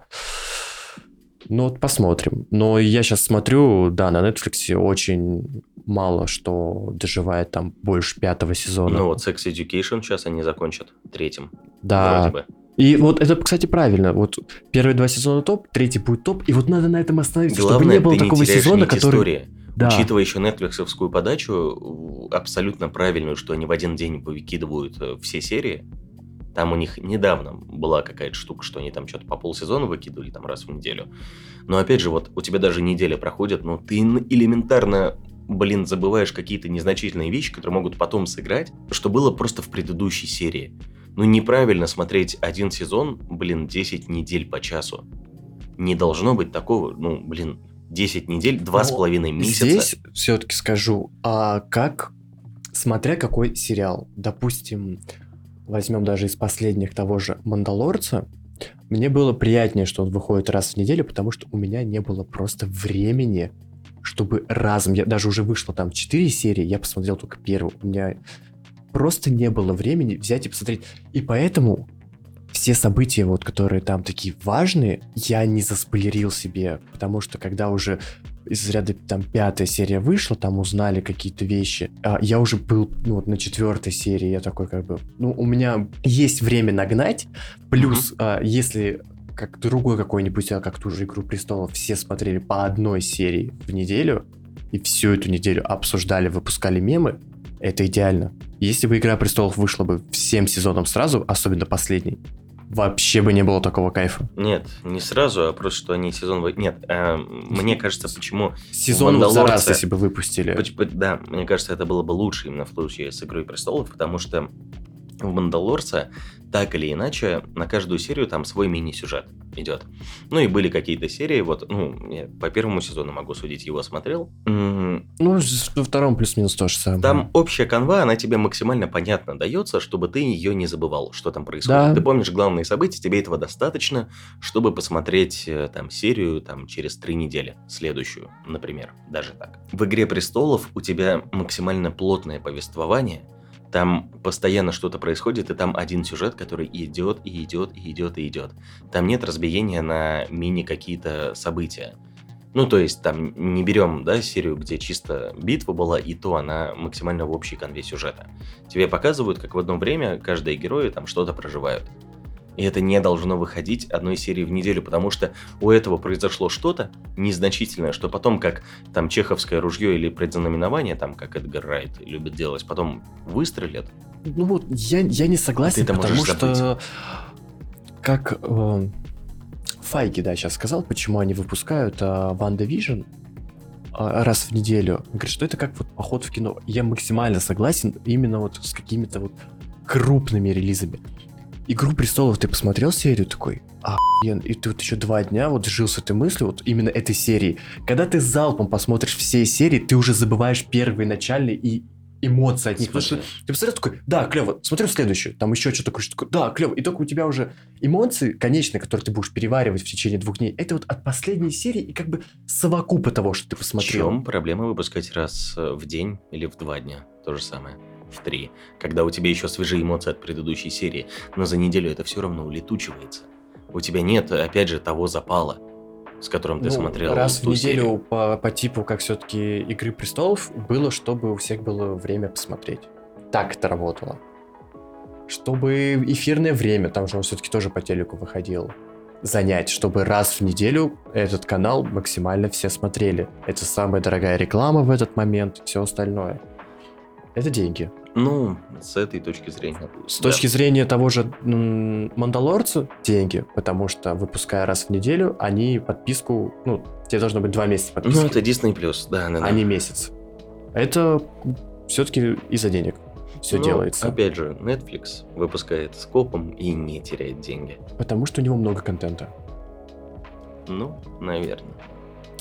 S4: Ну вот посмотрим. Но я сейчас смотрю, да, на Netflix очень мало что доживает там больше пятого сезона.
S1: Ну вот Sex Education сейчас они закончат третьим,
S4: да.
S1: вроде бы.
S4: И вот это, кстати, правильно. Вот первые два сезона топ, третий будет топ, и вот надо на этом остановиться, чтобы
S1: Главное,
S4: не было
S1: ты не
S4: такого
S1: теряешь
S4: сезона, который...
S1: истории.
S4: Да.
S1: Учитывая еще нетфликсовскую подачу, абсолютно правильную, что они в один день выкидывают э, все серии. Там у них недавно была какая-то штука, что они там что-то по полсезона выкидывали там раз в неделю. Но опять же, вот у тебя даже неделя проходит, но ты н- элементарно, блин, забываешь какие-то незначительные вещи, которые могут потом сыграть, что было просто в предыдущей серии. Ну неправильно смотреть один сезон, блин, 10 недель по часу. Не должно быть такого, ну, блин, 10 недель, два с
S4: Ну,
S1: половиной месяца.
S4: Здесь все-таки скажу, а как, смотря какой сериал, допустим, возьмем даже из последних того же Мандалорца, мне было приятнее, что он выходит раз в неделю, потому что у меня не было просто времени, чтобы разом, я даже уже вышло там 4 серии, я посмотрел только первую, у меня просто не было времени взять и посмотреть. И поэтому все события, вот, которые там такие важные, я не заспойлерил себе, потому что когда уже из ряда там пятая серия вышла, там узнали какие-то вещи, а я уже был ну, вот на четвертой серии, я такой как бы, ну у меня есть время нагнать, плюс а, если как другой какой-нибудь, а как ту же Игру Престолов, все смотрели по одной серии в неделю, и всю эту неделю обсуждали, выпускали мемы, это идеально. Если бы Игра Престолов вышла бы всем сезоном сразу, особенно последний, вообще бы не было такого кайфа.
S1: Нет, не сразу, а просто что они сезон... Нет, э, мне кажется, почему...
S4: Сезон вот за раз,
S1: «Мандалорца»
S4: если бы выпустили.
S1: Да, мне кажется, это было бы лучше именно в случае с «Игрой престолов», потому что в «Мандалорце» так или иначе на каждую серию там свой мини-сюжет идет. Ну и были какие-то серии, вот, ну, я по первому сезону могу судить, его смотрел.
S4: Ну, во втором плюс-минус то же самое.
S1: Там общая канва, она тебе максимально понятно дается, чтобы ты ее не забывал, что там происходит.
S4: Да.
S1: Ты помнишь главные события, тебе этого достаточно, чтобы посмотреть э, там серию там через три недели, следующую, например, даже так. В «Игре престолов» у тебя максимально плотное повествование, там постоянно что-то происходит, и там один сюжет, который идет, и идет, и идет, и идет. Там нет разбиения на мини какие-то события. Ну, то есть, там не берем, да, серию, где чисто битва была, и то она максимально в общей конве сюжета. Тебе показывают, как в одно время каждые герои там что-то проживают. И это не должно выходить одной серии в неделю, потому что у этого произошло что-то незначительное, что потом, как там чеховское ружье или предзнаменование, там, как Эдгар Райт любит делать, потом выстрелят.
S4: Ну вот, я, я не согласен,
S1: Ты это
S4: потому что как э, Файги, да, сейчас сказал, почему они выпускают а, WandaVision раз в неделю. Он говорит, что это как вот поход в кино. Я максимально согласен именно вот с какими-то вот крупными релизами. Игру престолов ты посмотрел серию такой, охуен, и ты вот еще два дня вот жил с этой мыслью, вот именно этой серии. Когда ты залпом посмотришь все серии, ты уже забываешь первые начальные и эмоции от них. Потому что ты посмотрел такой, да, клево, смотрю следующую, там еще что-то что такое, да, клево. И только у тебя уже эмоции конечные, которые ты будешь переваривать в течение двух дней, это вот от последней серии и как бы совокупа того, что ты
S1: В
S4: посмотрел.
S1: чем проблема выпускать раз в день или в два дня? То же самое. В три. Когда у тебя еще свежие эмоции от предыдущей серии, но за неделю это все равно улетучивается. У тебя нет, опять же, того запала, с которым ты
S4: Ну,
S1: смотрел
S4: раз в неделю
S1: серию.
S4: по, по типу, как все-таки Игры Престолов, было, чтобы у всех было время посмотреть. Так это работало. Чтобы эфирное время, там же он все-таки тоже по телеку выходил. занять, чтобы раз в неделю этот канал максимально все смотрели. Это самая дорогая реклама в этот момент, все остальное. Это деньги.
S1: Ну, с этой точки зрения.
S4: С
S1: да.
S4: точки зрения того же Мандалорца, деньги, потому что выпуская раз в неделю, они подписку, ну, тебе должно быть два месяца подписки,
S1: Ну, это Disney+, да, да, да.
S4: а не месяц. Это все-таки из-за денег все
S1: Ну,
S4: делается.
S1: Опять же, Netflix выпускает скопом и не теряет деньги.
S4: Потому что у него много контента.
S1: Ну, наверное.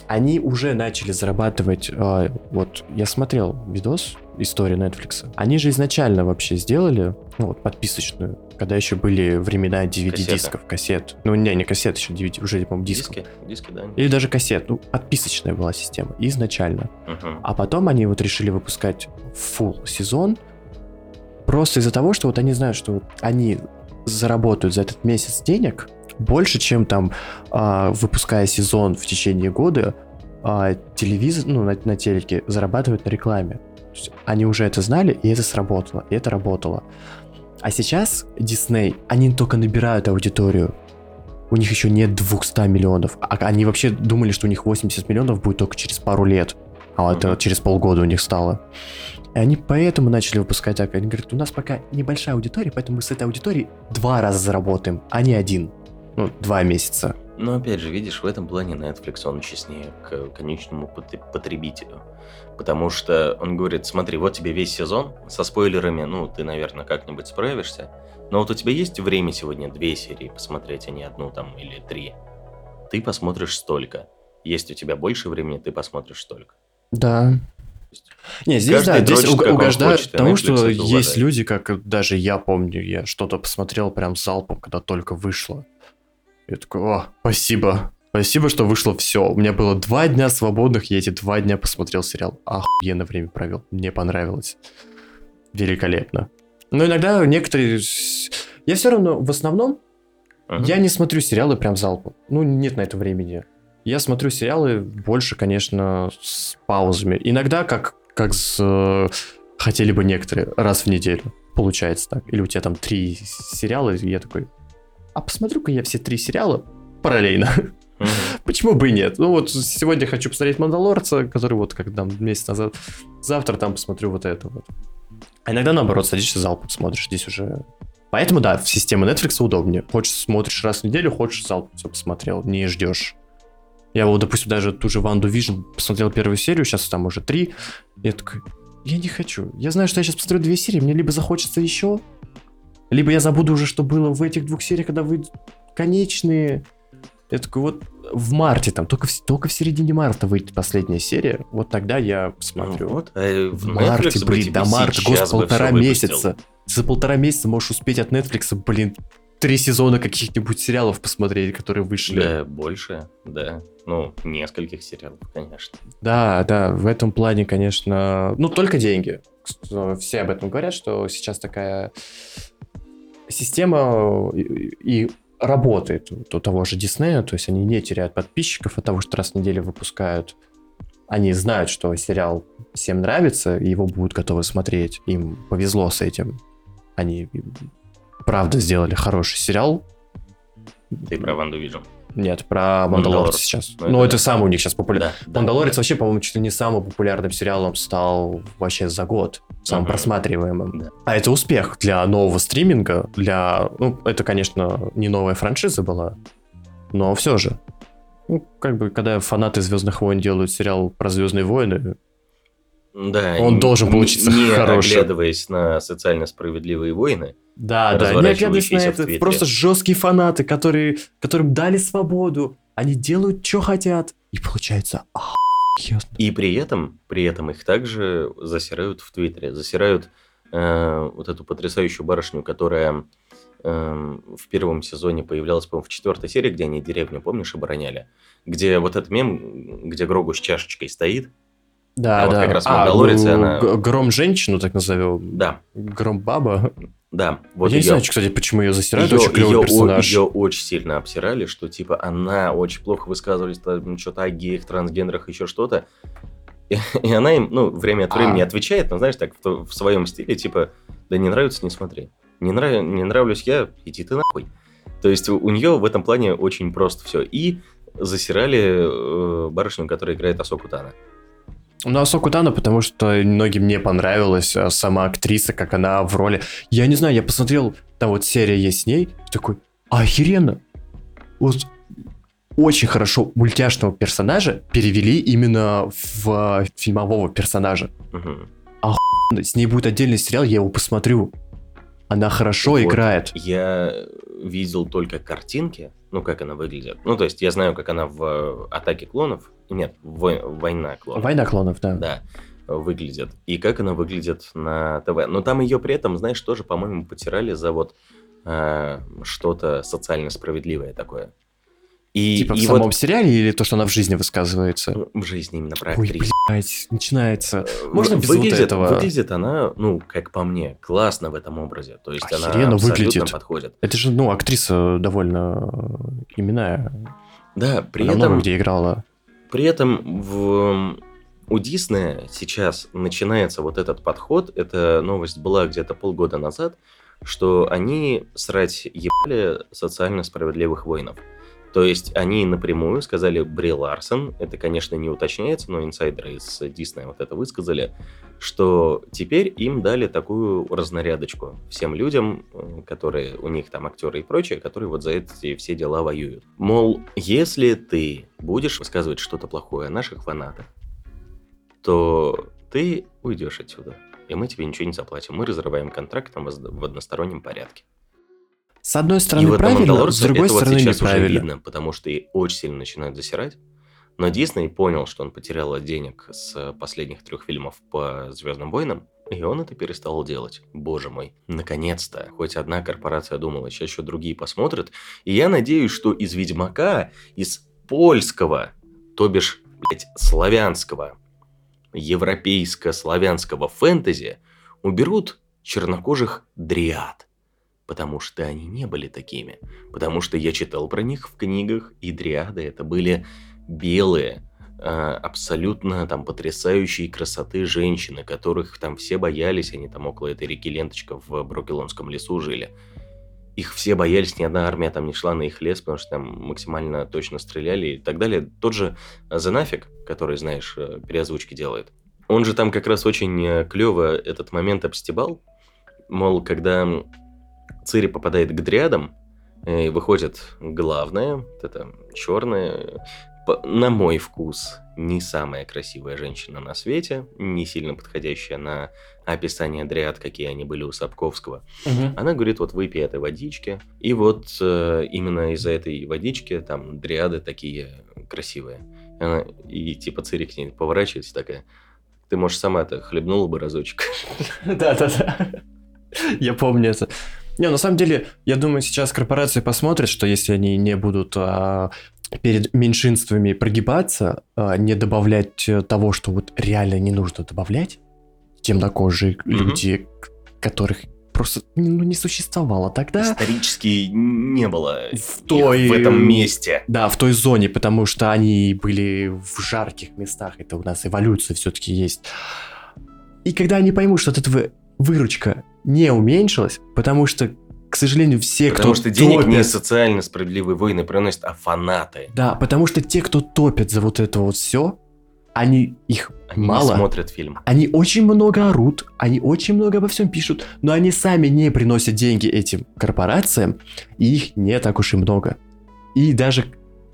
S4: Они уже начали зарабатывать. э, вот я смотрел видос истории Netflix. Они же изначально вообще сделали ну, вот, подписочную, когда еще были времена DVD-дисков, кассет. Ну, не, не кассет, еще DVD, уже, по-моему, дисков.
S1: Диски, диски, да.
S4: Или даже кассет. Ну, подписочная была система изначально.
S1: Мгм.
S4: А потом они вот решили выпускать full сезон просто из-за того, что вот они знают, что вот они заработают за этот месяц денег больше, чем там а, выпуская сезон в течение года, а, телевизор, ну, на, на телеке зарабатывают на рекламе. Они уже это знали, и это сработало, и это работало. А сейчас Disney, они только набирают аудиторию. У них еще нет 200 миллионов. А они вообще думали, что у них 80 миллионов будет только через пару лет. А это
S1: Мгм.
S4: через полгода у них стало. И они поэтому начали выпускать так. Они говорят, у нас пока небольшая аудитория, поэтому мы с этой аудиторией два раза заработаем, а не один. Ну, два месяца.
S1: Но опять же, видишь, в этом плане Netflix, он честнее к конечному пот- потребителю. Потому что он говорит, смотри, вот тебе весь сезон со спойлерами, ну, ты, наверное, как-нибудь справишься. Но вот у тебя есть время сегодня две серии посмотреть, а не одну там или три. Ты посмотришь столько. Есть у тебя больше времени, ты посмотришь столько.
S4: Да. Не, здесь,
S1: Каждый
S4: да, здесь
S1: дрочит,
S4: угождают,
S1: хочет,
S4: потому что есть люди, как даже я помню, я что-то посмотрел прям залпом, когда только вышло. Я такой, о, спасибо. Спасибо, что вышло все. У меня было два дня свободных, я эти два дня посмотрел сериал. Охуенно время провел. Мне понравилось. Великолепно. Но иногда некоторые... Я все равно, в основном,
S1: Мгм.
S4: я не смотрю сериалы прям залпом. Ну, нет на это времени. Я смотрю сериалы больше, конечно, с паузами. Иногда, как, как с, хотели бы некоторые, раз в неделю. Получается так. Или у тебя там три сериала, и я такой, а посмотрю-ка я все три сериала параллельно. <laughs> Почему бы и нет? Ну вот сегодня хочу посмотреть Мандалорца, который вот как там месяц назад. Завтра там посмотрю вот это вот. А иногда наоборот садишься залпом смотришь. Здесь уже... Поэтому да, в системе Netflix удобнее. Хочешь смотришь раз в неделю, хочешь залпом все посмотрел, не ждешь. Я вот, допустим, даже ту же Ванду Вижн посмотрел первую серию, сейчас там уже три. Я такой, я не хочу. Я знаю, что я сейчас посмотрю две серии, мне либо захочется еще, либо я забуду уже, что было в этих двух сериях, когда выйдут конечные. Я такой, вот в марте, там, только в, только в середине марта выйдет последняя серия, вот тогда я
S1: Ну
S4: посмотрю.
S1: вот, а
S4: в
S1: в
S4: марте,
S1: Netflix
S4: блин, до марта, год, полтора месяца. За полтора месяца можешь успеть от Netflix, блин, три сезона каких-нибудь сериалов посмотреть, которые вышли.
S1: Да, больше, да. Ну, нескольких сериалов, конечно.
S4: Да, да, в этом плане, конечно, ну только деньги. Все об этом говорят, что сейчас такая система и, и работает у того же Диснея, то есть они не теряют подписчиков от того, что раз в неделю выпускают. Они знают, что сериал всем нравится, и его будут готовы смотреть. Им повезло с этим. Они правда сделали хороший сериал.
S1: Ты про Ванду Вижн.
S4: Нет, про
S1: Мандалорец.
S4: сейчас.
S1: Ну,
S4: Ну,
S1: это
S4: это
S1: да.
S4: самый у них сейчас популярный.
S1: Да, да.
S4: Мандалорец вообще, по-моему, чуть ли не самым популярным сериалом стал вообще за год. Самым
S1: Мгм.
S4: просматриваемым.
S1: Да.
S4: А это успех для нового стриминга, для... Ну, это, конечно, не новая франшиза была, но все же. Ну, как бы, когда фанаты Звездных войн делают сериал про Звездные войны,
S1: Да,
S4: Он должен получиться
S1: не
S4: хорошим.
S1: оглядываясь на социально справедливые войны.
S4: да, да, не оглядываясь на это, просто жесткие фанаты, которые, которым дали свободу, они делают, что хотят, и получается охуенно.
S1: И при этом, при этом их также засирают в Твиттере. Засирают э, вот эту потрясающую барышню, которая э, в первом сезоне появлялась, по-моему, в четвертой серии, где они деревню, помнишь, обороняли? Где вот этот мем, где Грогу с чашечкой стоит.
S4: Да,
S1: А вот
S4: да.
S1: как раз
S4: А,
S1: «Мандалорице»
S4: г-
S1: она-
S4: Гром женщину, так назовем.
S1: Да,
S4: Гром баба.
S1: Да. Вот
S4: Я не
S1: её-
S4: знаю, кстати, почему ее засирают,
S1: Ее,
S4: очень клевый персонаж.
S1: очень сильно обсирали, что типа она очень плохо высказывались, там что-то о геях, трансгендерах, еще что-то. И, и она им, ну, время от времени
S4: А.
S1: отвечает, но знаешь, так, в, в своем стиле, типа, да не нравится, не смотри. Не, нрав, не нравлюсь я, иди ты нахуй. То есть у, у нее в этом плане очень просто все. И засирали э, барышню, которая играет Асоку Тана.
S4: Ну, Асоку Тано, потому что многим не понравилась а, сама актриса, как она в роли. Я не знаю, я посмотрел, там вот серия есть с ней, такой, охеренно. Вот очень хорошо мультяшного персонажа перевели именно в фильмового персонажа.
S1: Мгм.
S4: С ней будет отдельный сериал, я его посмотрю. Она хорошо
S1: Вот.
S4: играет.
S1: Я видел только картинки, ну, как она выглядит. Ну, то есть я знаю, как она в «Атаке клонов», нет, в «Вой- «Война клонов».
S4: Война клонов, да.
S1: Да, выглядит. И как она выглядит на ТВ. Но там ее при этом, знаешь, тоже, по-моему, потирали за вот э, что-то социально справедливое такое. И,
S4: Типа в
S1: и
S4: самом
S1: вот
S4: сериале или то, что она в жизни высказывается?
S1: ну, в жизни именно про
S4: Ой,
S1: актрису.
S4: блядь, начинается.
S1: Э,
S4: Можно без вот
S1: выглядит,
S4: этого?
S1: Выглядит она, ну, как по мне, классно в этом образе. То есть она
S4: Охеренно
S1: абсолютно
S4: выглядит.
S1: подходит.
S4: Это же, ну, актриса довольно именная.
S1: Да, при
S4: Она много
S1: этом,
S4: где играла.
S1: При этом в, у Диснея сейчас начинается вот этот подход. Эта новость была где-то полгода назад, что они срать ебали социально справедливых воинов. То есть они напрямую сказали Бри Ларсон, это, конечно, не уточняется, но инсайдеры из Диснея вот это высказали, что теперь им дали такую разнарядочку всем людям, э, которые у них там актеры и прочее, которые вот за эти все дела воюют. Мол, если ты будешь высказывать что-то плохое о наших фанатах, то ты уйдешь отсюда. И мы тебе ничего не заплатим. Мы разрываем контракт там в одностороннем порядке.
S4: С одной
S1: И
S4: стороны
S1: вот на
S4: правильно, с другой
S1: это вот
S4: стороны
S1: сейчас уже
S4: неправильно.
S1: видно, потому что и очень сильно начинают засирать. Но Дисней понял, что он потерял от денег с последних трех фильмов по Звездным войнам, и он это перестал делать. Боже мой. Наконец-то. Хоть одна корпорация думала, сейчас еще другие посмотрят. И я надеюсь, что из Ведьмака, из польского, то бишь, блядь, славянского, европейско-славянского фэнтези уберут чернокожих дриад. Потому что они не были такими. Потому что я читал про них в книгах, и дриады это были белые, а, абсолютно там потрясающей красоты женщины, которых там все боялись, они там около этой реки Ленточка в Брокелонском лесу жили. Их все боялись, ни одна армия там не шла на их лес, потому что там максимально точно стреляли и так далее. Тот же Занафик, который, знаешь, э, переозвучки делает, он же там как раз очень клево этот момент обстебал. Мол, когда Цири попадает к дриадам, и выходит главная, вот эта черная, на мой вкус, не самая красивая женщина на свете, не сильно подходящая на описание дриад, какие они были у Сапковского.
S4: Мгм.
S1: Она говорит, вот выпей этой водички. И вот э, именно из-за этой водички там дриады такие красивые. И, она, и типа Цири к ней поворачивается такая, ты, может, сама-то хлебнула бы разочек. <laughs>
S4: Да-да-да. Я помню это. Не, на самом деле, я думаю, сейчас корпорации посмотрят, что если они не будут а, перед меньшинствами прогибаться, а, не добавлять э, того, что вот реально не нужно добавлять, темнокожие
S1: Мгм.
S4: люди, которых просто ну, не существовало тогда.
S1: Исторически не было
S4: В той-
S1: в этом месте.
S4: Да, в той зоне, потому что они были в жарких местах. Это у нас эволюция все-таки есть. И когда они поймут, что от этого выручка не уменьшилась, потому что, к сожалению, все,
S1: Потому
S4: кто
S1: что денег не
S4: топят-
S1: социально справедливые войны приносят, а фанаты.
S4: Да, потому что те, кто топят за вот это вот все, они их
S1: Они
S4: мало.
S1: не смотрят фильм.
S4: Они очень много орут, они очень много обо всем пишут, но они сами не приносят деньги этим корпорациям, и их не так уж и много. И даже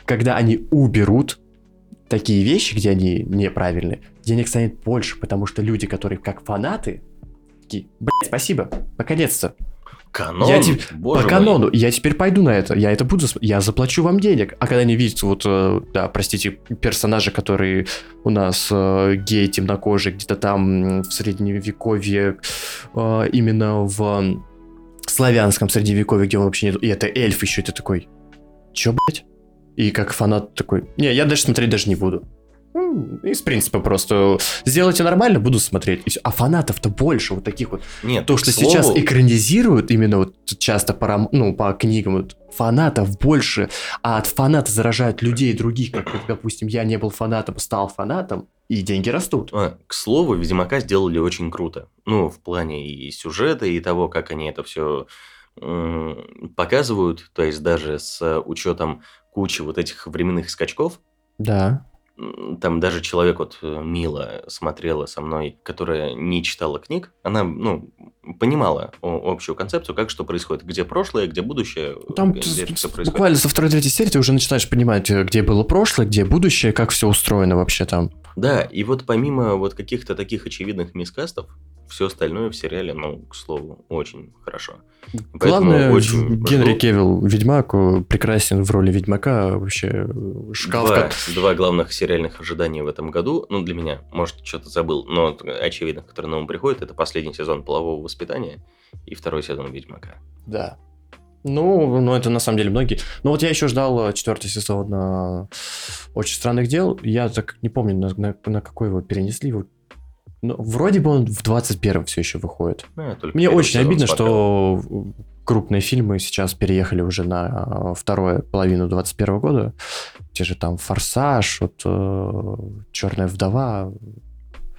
S4: когда они уберут такие вещи, где они неправильные, денег станет больше, потому что люди, которые как фанаты, такие, блядь, спасибо, наконец-то,
S1: Канон,
S4: Я тебе-
S1: боже
S4: по
S1: мой.
S4: канону, я теперь пойду на это, я это буду, я заплачу вам денег. А когда они видят вот, э, да, простите, персонажи, которые у нас э, гей, темнокожий, где-то там в средневековье, э, именно в славянском средневековье, где он вообще нет, и это эльф еще, это такой, чё, блядь? И как фанат такой, не, я даже смотреть даже не буду. Из принципа просто сделайте нормально, буду смотреть. И всё. А фанатов-то больше, вот таких вот
S1: Нет,
S4: то, что
S1: слову,
S4: сейчас экранизируют именно вот часто по, ну, по книгам, вот, фанатов больше, а от фаната заражают людей других, как, как, допустим, я не был фанатом, стал фанатом, и деньги растут.
S1: А, к слову, Ведьмака сделали очень круто. Ну, в плане и сюжета, и того, как они это все показывают, то есть даже с учетом кучи вот этих временных скачков,
S4: Да.
S1: Там даже человек вот э, Мила смотрела со мной, которая не читала книг, она, ну, понимала общую концепцию, как что происходит, где прошлое, где будущее,
S4: Там
S1: где происходит.
S4: буквально со второй-третьей серии ты уже начинаешь понимать, э, где было прошлое, где будущее, как все устроено вообще там.
S1: Да, и вот помимо вот каких-то таких очевидных мискастов, все остальное в сериале, ну, к слову, очень хорошо. Поэтому
S4: Главное,
S1: очень
S4: Генри. Кевилл, Ведьмак, прекрасен в роли Ведьмака, вообще э, шкаф.
S1: Два,
S4: как-
S1: два главных сериальных ожидания в этом году, ну, для меня, может, что-то забыл, но очевидно, которые на ум приходят, это последний сезон «Полового воспитания» и второй сезон «Ведьмака».
S4: Да. Ну, ну, это на самом деле многие. Ну, вот я еще ждал э, четвертый сезон э, «Очень странных дел». Я так не помню, на, на- на какой его перенесли. его. Ну, вроде бы он в 21-м все еще выходит.
S1: Ну, я только
S4: Мне очень обидно,
S1: смотрел.
S4: что крупные фильмы сейчас переехали уже на э, вторую половину 21 года. Те же там «Форсаж», вот, «Черная вдова»,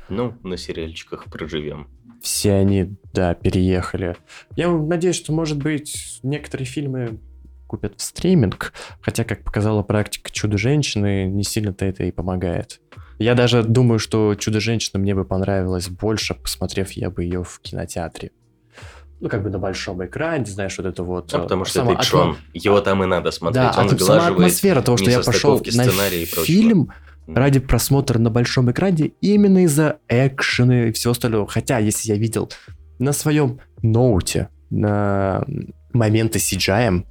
S1: Ну, на сериальчиках проживем.
S4: все они, да, переехали. Я надеюсь, что, может быть, некоторые фильмы купят в стриминг, хотя, как показала практика «Чудо-женщины», не сильно-то это и помогает. Я даже думаю, что «Чудо-женщина» мне бы понравилось больше, посмотрев я бы ее в кинотеатре. Ну, как бы на большом экране, знаешь, вот это вот...
S1: А
S4: э,
S1: потому что
S4: само-
S1: это
S4: атмо-
S1: Его там и надо смотреть.
S4: Да,
S1: Он
S4: а сама атмосфера того, что я пошел на фильм, ради просмотра на большом экране именно из-за экшена и всего остального. Хотя, если я видел на своем ноуте на моменты CGI,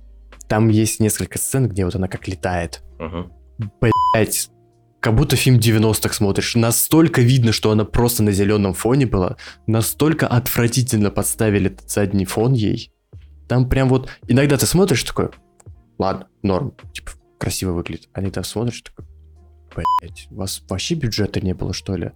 S4: там есть несколько сцен, где вот она как летает.
S1: Мгм.
S4: Блять, как будто фильм 90-х смотришь. Настолько видно, что она просто на зеленом фоне была. Настолько отвратительно подставили этот задний фон ей. Там прям вот... Иногда ты смотришь такой, ладно, норм, типа, красиво выглядит. А иногда смотришь такой, блять, у вас вообще бюджета не было, что ли?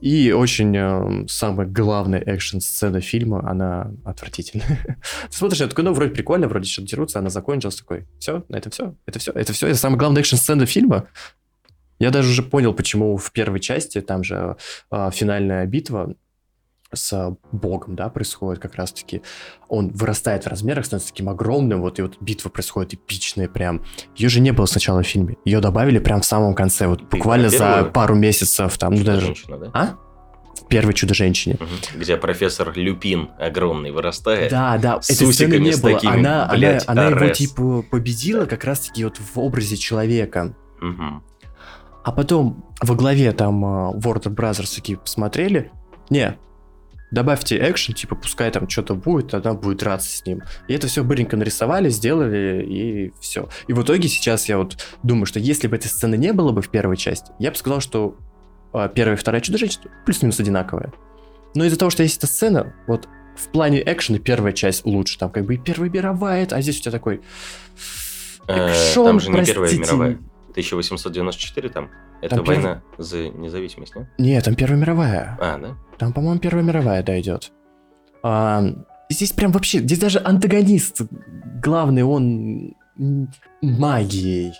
S4: И очень э, самая главная экшн-сцена фильма, она отвратительная. <laughs> Смотришь, я такой, ну, вроде прикольно, вроде что-то дерутся, она закончилась, такой, все, это все, это все, это все, это самая главная экшн-сцена фильма. Я даже уже понял, почему в первой части, там же э, финальная битва с богом, да, происходит как раз-таки. Он вырастает в размерах, становится таким огромным, вот, и вот битва происходит эпичная прям. Ее же не было сначала в фильме. Ее добавили прям в самом конце, вот
S1: Ты
S4: буквально за пару месяцев, там, ну даже...
S1: Да?
S4: А? В первой Чудо-женщине.
S1: Мгм. Где профессор Люпин огромный вырастает.
S4: Да, да,
S1: с
S4: этой сцены не было.
S1: такими,
S4: она, она-
S1: блядь,
S4: она, его
S1: Арес.
S4: типа победила как раз-таки вот в образе человека.
S1: Мгм.
S4: А потом во главе там э, Warner Brothers такие посмотрели, не, добавьте экшен, типа пускай там что-то будет, она будет драться с ним. И это все быренько нарисовали, сделали, и все. И в итоге сейчас я вот думаю, что если бы этой сцены не было бы в первой части, я бы сказал, что э, первая и вторая Чудо-женщина плюс-минус одинаковая. Но из-за того, что есть эта сцена, вот в плане экшена первая часть лучше. Там как бы и Первая мировая, а здесь у тебя такой...
S1: Э,
S4: экшон,
S1: Там же не Первая
S4: простите.
S1: мировая. 1894 там? Это
S4: Там перв-
S1: война за независимость, не?
S4: Нет, там Первая мировая.
S1: А, да?
S4: Там, по-моему, Первая мировая дойдет. А, здесь прям вообще, здесь даже антагонист главный, он магией,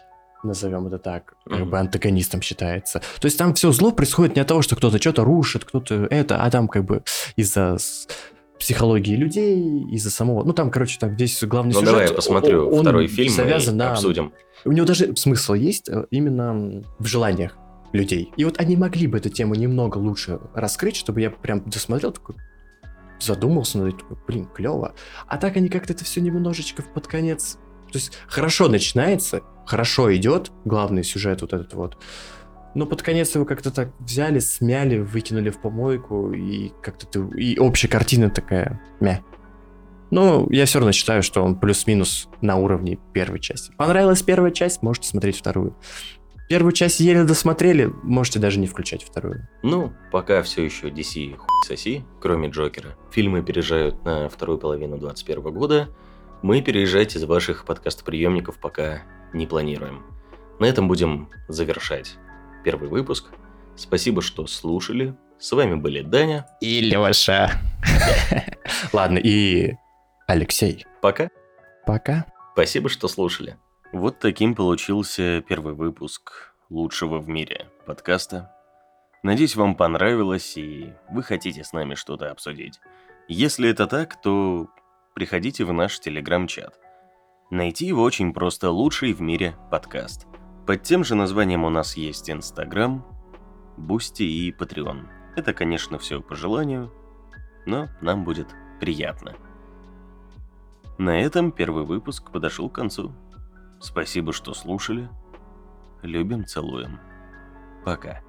S4: назовем это так, как бы антагонистом считается. То есть там все зло происходит не от того, что кто-то что-то рушит, кто-то это, а там как бы из-за психологии людей, из-за самого... Ну там, короче, там здесь главный
S1: Ну
S4: сюжет...
S1: давай я посмотрю
S4: он
S1: второй фильм
S4: завязан
S1: и
S4: на...
S1: обсудим.
S4: У него даже смысл есть э, именно в желаниях людей. И вот они могли бы эту тему немного лучше раскрыть, чтобы я прям досмотрел, такой задумался этим, такой, блин, клево. А так они как-то это все немножечко под конец... То есть хорошо начинается, хорошо идет главный сюжет вот этот вот, но под конец его как-то так взяли, смяли, выкинули в помойку, и как-то ты... И общая картина такая, мя. Ну, я все равно считаю, что он плюс-минус на уровне первой части. Понравилась первая часть, можете смотреть вторую. Первую часть еле досмотрели, можете даже не включать вторую.
S1: Ну, пока все еще DC хуй соси, кроме Джокера. Фильмы переезжают на вторую половину 2021 года. Мы переезжать из ваших подкаст-приемников пока не планируем. На этом будем завершать первый выпуск. Спасибо, что слушали. С вами были Даня.
S4: И Леша. <laughs> Ладно, и Алексей.
S1: Пока.
S4: Пока.
S1: Спасибо, что слушали.
S3: Вот таким получился первый выпуск лучшего в мире подкаста. Надеюсь, вам понравилось и вы хотите с нами что-то обсудить. Если это так, то
S5: приходите в наш телеграм-чат. Найти его очень просто лучший в мире подкаст. Под тем же названием у нас есть Инстаграм, Boosty и Patreon. Это, конечно, все по желанию, но нам будет приятно. На этом первый выпуск подошел к концу. Спасибо, что слушали. Любим, целуем. Пока.